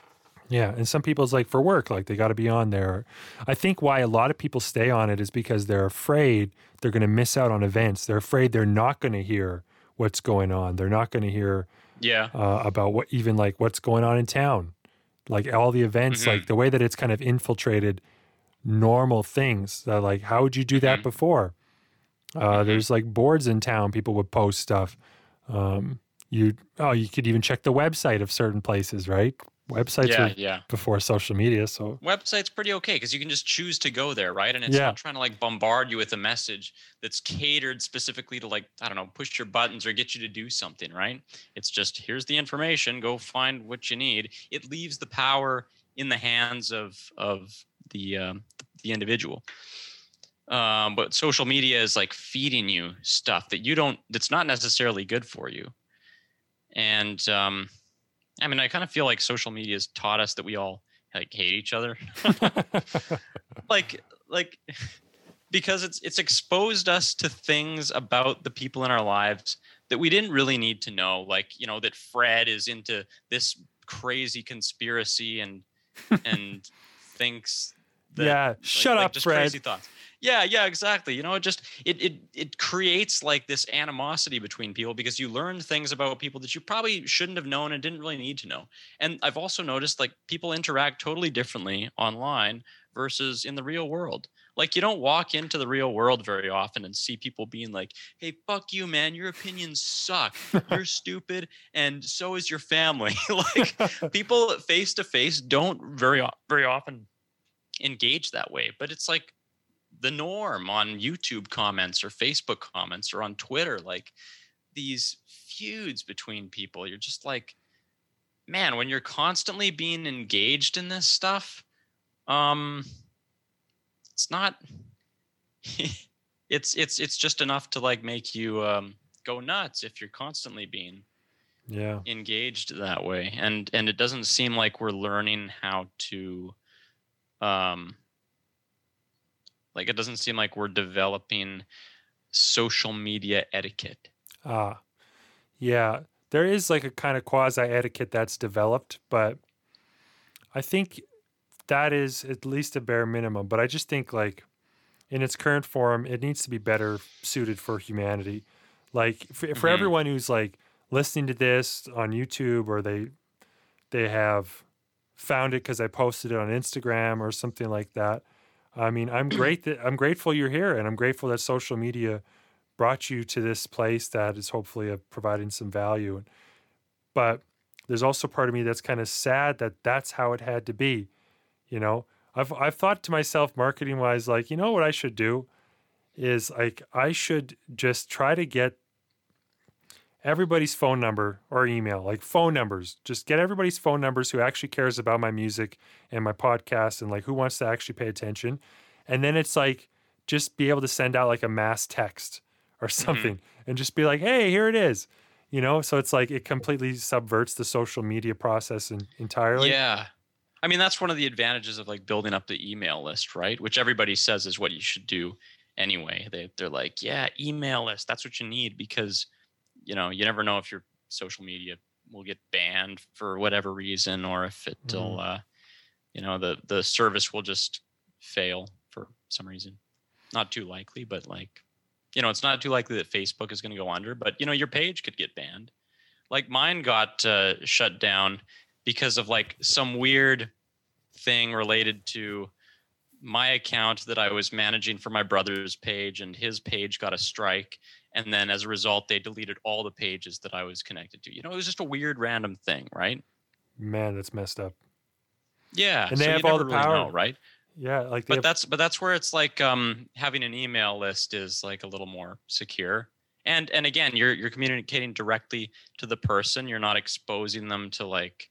[SPEAKER 1] yeah, and some people's like for work, like they got to be on there. I think why a lot of people stay on it is because they're afraid they're going to miss out on events. They're afraid they're not going to hear what's going on. They're not going to hear
[SPEAKER 2] yeah
[SPEAKER 1] uh, about what even like what's going on in town, like all the events,
[SPEAKER 2] Mhm.
[SPEAKER 1] like the way that it's kind of infiltrated normal things. That like, how would you do that
[SPEAKER 2] Mhm.
[SPEAKER 1] before? Uh,
[SPEAKER 2] Mhm.
[SPEAKER 1] There's like boards in town. People would post stuff. Um, you oh, you could even check the website of certain places, right? Websites
[SPEAKER 2] yeah yeah.
[SPEAKER 1] before social media, so
[SPEAKER 2] website's pretty okay because you can just choose to go there right? And it's
[SPEAKER 1] Yeah.
[SPEAKER 2] not trying to like bombard you with a message that's catered specifically to like i don't know push your buttons or get you to do something right? It's just here's the information go find what you need. It leaves the power in the hands of of the um, the individual. Um, but social media is like feeding you stuff that you don't that's not necessarily good for you. And um, i mean i kind of feel like social media has taught us that we all like hate each other (laughs) like like (laughs) because it's it's exposed us to things about the people in our lives that we didn't really need to know like you know that fred is into this crazy conspiracy and and (laughs) thinks that
[SPEAKER 1] yeah. Shut
[SPEAKER 2] like
[SPEAKER 1] up,
[SPEAKER 2] just
[SPEAKER 1] Fred.
[SPEAKER 2] crazy thoughts yeah yeah exactly you know it just it, it it creates like this animosity between people because you learn things about people that you probably shouldn't have known and didn't really need to know. And i've also noticed like people interact totally differently online versus in the real world. Like you don't walk into the real world very often and see people being like hey fuck you man your opinions suck you're (laughs) stupid and so is your family. (laughs) Like people face to face don't very very often engage that way but it's like the norm on youtube comments or facebook comments or on twitter like these feuds between people you're just like man when you're constantly being engaged in this stuff um it's not (laughs) it's it's it's just enough to like make you um go nuts if you're constantly being
[SPEAKER 1] yeah.
[SPEAKER 2] engaged that way and and it doesn't seem like we're learning how to um like it doesn't seem like we're developing social media etiquette
[SPEAKER 1] Ah, yeah. There is like a kind of quasi etiquette that's developed, but I think that is at least a bare minimum. But I just think like in its current form, it needs to be better suited for humanity. Like for, for
[SPEAKER 2] Mhm.
[SPEAKER 1] everyone who's like listening to this on YouTube or they they have found it because I posted it on Instagram or something like that. I mean, I'm great that I'm grateful you're here, and I'm grateful that social media brought you to this place that is hopefully uh, providing some value. But there's also part of me that's kind of sad that that's how it had to be. You know, I've I've thought to myself, marketing wise, like you know what I should do is like I should just try to get everybody's phone number or email, like phone numbers. Just get everybody's phone numbers who actually cares about my music and my podcast and like who wants to actually pay attention. And then it's like just be able to send out like a mass text or mm-hmm. something and just be like, hey, here it is. You know, so it's like it completely subverts the social media process in, entirely.
[SPEAKER 2] Yeah. I mean, that's one of the advantages of like building up the email list, right? Which everybody says is what you should do anyway. They, they're like, yeah, email list. That's what you need because, you know, you never know if your social media will get banned for whatever reason or if it'll, uh, you know, the, the service will just fail for some reason. Not too likely, but like, you know, it's not too likely that Facebook is going to go under, but, you know, your page could get banned. Like mine got uh, shut down because of like some weird thing related to my account that I was managing for my brother's page, and his page got a strike. And then as a result, they deleted all the pages that I was connected to. You know, it was just a weird random thing, right?
[SPEAKER 1] Man, that's messed up.
[SPEAKER 2] Yeah.
[SPEAKER 1] And they
[SPEAKER 2] so
[SPEAKER 1] have all the
[SPEAKER 2] really
[SPEAKER 1] power.
[SPEAKER 2] know, right?
[SPEAKER 1] Yeah, like
[SPEAKER 2] But
[SPEAKER 1] have-
[SPEAKER 2] that's but that's where it's like um, having an email list is like a little more secure. And and again, you're you're communicating directly to the person. You're not exposing them to like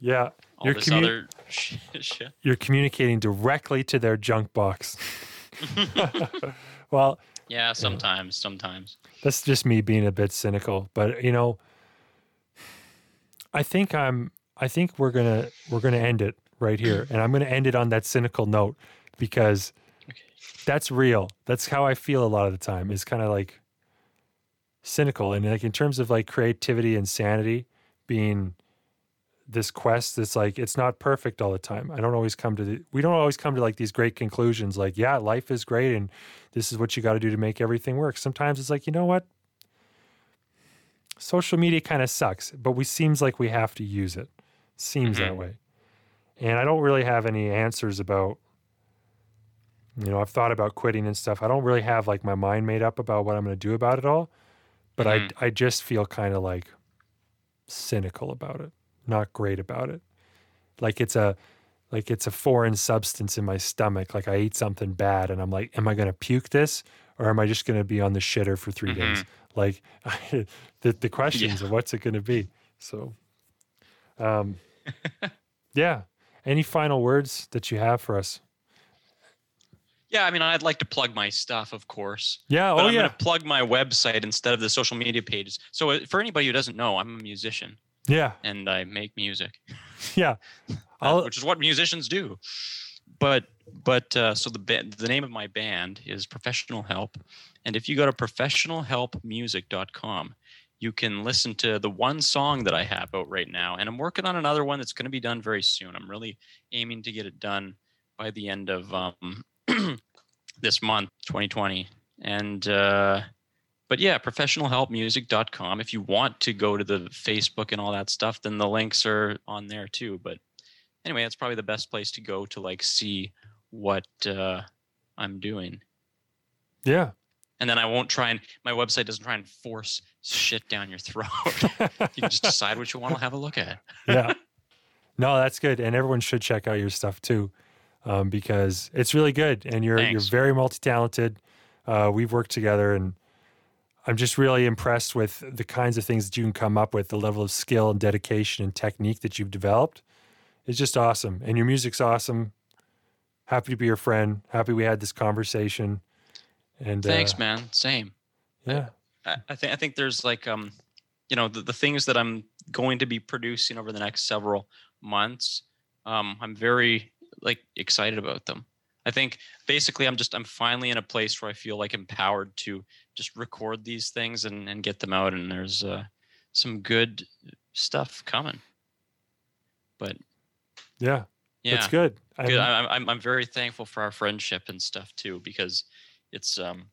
[SPEAKER 1] yeah,
[SPEAKER 2] all
[SPEAKER 1] You're
[SPEAKER 2] this
[SPEAKER 1] commu-
[SPEAKER 2] other (laughs) shit.
[SPEAKER 1] you're communicating directly to their junk box. (laughs) (laughs) well,
[SPEAKER 2] Yeah, sometimes, sometimes.
[SPEAKER 1] that's just me being a bit cynical, but you know, I think I'm I think we're going to we're to end it right here and I'm going to end it on that cynical note because
[SPEAKER 2] Okay.
[SPEAKER 1] that's real. That's how I feel a lot of the time. Is kind of like cynical and like in terms of like creativity and sanity being this quest it's like it's not perfect all the time. I don't always come to the we don't always come to like these great conclusions like yeah life is great and this is what you got to do to make everything work. Sometimes it's like you know what? Social media kind of sucks but we seems like we have to use it. Seems that
[SPEAKER 2] Mhm.
[SPEAKER 1] way. And i don't really have any answers about you know i've thought about quitting and stuff. I don't really have like my mind made up about what i'm going to do about it all but
[SPEAKER 2] Mhm.
[SPEAKER 1] i i just feel kind of like cynical about it not great about it. Like it's a like it's a foreign substance in my stomach. Like i ate something bad and i'm like am i going to puke this or am i just going to be on the shitter for 3 days? Like (laughs) the, the questions of what's it going to be? So um (laughs) yeah. Any final words that you have for us?
[SPEAKER 2] Yeah, I mean, I'd like to plug my stuff, of course.
[SPEAKER 1] yeah
[SPEAKER 2] But
[SPEAKER 1] oh
[SPEAKER 2] I'm
[SPEAKER 1] yeah.
[SPEAKER 2] going to plug my website instead of the social media pages. So, uh, for anybody who doesn't know, I'm a musician
[SPEAKER 1] yeah
[SPEAKER 2] and I make music, (laughs)
[SPEAKER 1] yeah
[SPEAKER 2] uh, which is what musicians do. But, but uh, so the ba- the name of my band is Professional Help, and if you go to professionalhelpmusic.com, you can listen to the one song that I have out right now, and I'm working on another one that's going to be done very soon. I'm really aiming to get it done by the end of um, (clears throat) this month, 2020, and. Uh, but yeah, professionalhelpmusic.com. If you want to go to the Facebook and all that stuff, then the links are on there too. But anyway, that's probably the best place to go to like see what uh, I'm doing.
[SPEAKER 1] yeah
[SPEAKER 2] And then I won't try and my website doesn't try and force shit down your throat. (laughs) you can just (laughs) decide what you want to have a look at.
[SPEAKER 1] yeah. (laughs) No, that's good, and everyone should check out your stuff too, um, because it's really good, and you're
[SPEAKER 2] Thanks.
[SPEAKER 1] you're very multi talented. Uh, we've worked together, and I'm just really impressed with the kinds of things that you can come up with, the level of skill and dedication and technique that you've developed. It's just awesome, and your music's awesome. Happy to be your friend. Happy we had this conversation. And
[SPEAKER 2] Thanks,
[SPEAKER 1] uh,
[SPEAKER 2] man. Same.
[SPEAKER 1] Yeah,
[SPEAKER 2] I, I think I think there's like um, you know, the, the things that I'm going to be producing over the next several months. Um, I'm very like excited about them. I think basically I'm just I'm finally in a place where I feel like empowered to just record these things and, and get them out and there's uh, some good stuff coming. But
[SPEAKER 1] yeah,
[SPEAKER 2] yeah,
[SPEAKER 1] that's good.
[SPEAKER 2] good.
[SPEAKER 1] I'm-
[SPEAKER 2] I, I'm I'm very thankful for our friendship and stuff too because it's um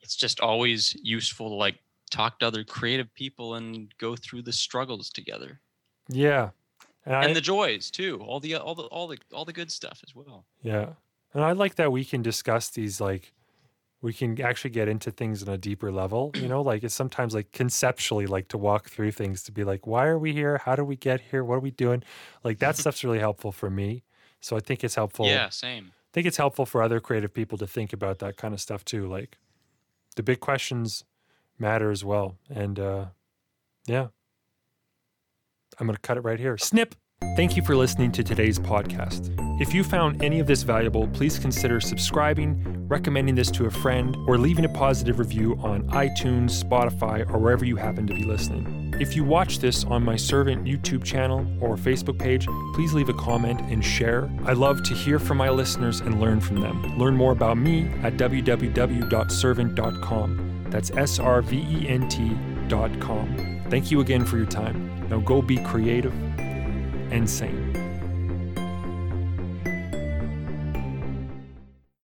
[SPEAKER 2] it's just always useful to like talk to other creative people and go through the struggles together
[SPEAKER 1] yeah, and, I,
[SPEAKER 2] and the joys too. All the all the all the all the good stuff as well.
[SPEAKER 1] Yeah. And I like that we can discuss these like we can actually get into things on a deeper level, you know, like it's sometimes like conceptually like to walk through things to be like why are we here? How do we get here? What are we doing? Like that stuff's really helpful for me. So I think it's helpful
[SPEAKER 2] Yeah, same.
[SPEAKER 1] i think it's helpful for other creative people to think about that kind of stuff too. Like the big questions matter as well. And uh, yeah, I'm going to cut it right here. Snip. Thank you for listening to today's podcast. If you found any of this valuable, please consider subscribing, recommending this to a friend, or leaving a positive review on iTunes, Spotify, or wherever you happen to be listening. If you watch this on my Servant YouTube channel or Facebook page, please leave a comment and share. I love to hear from my listeners and learn from them. Learn more about me at www.servant.com. That's S R V E N T.com. Thank you again for your time. Now go be creative and sane.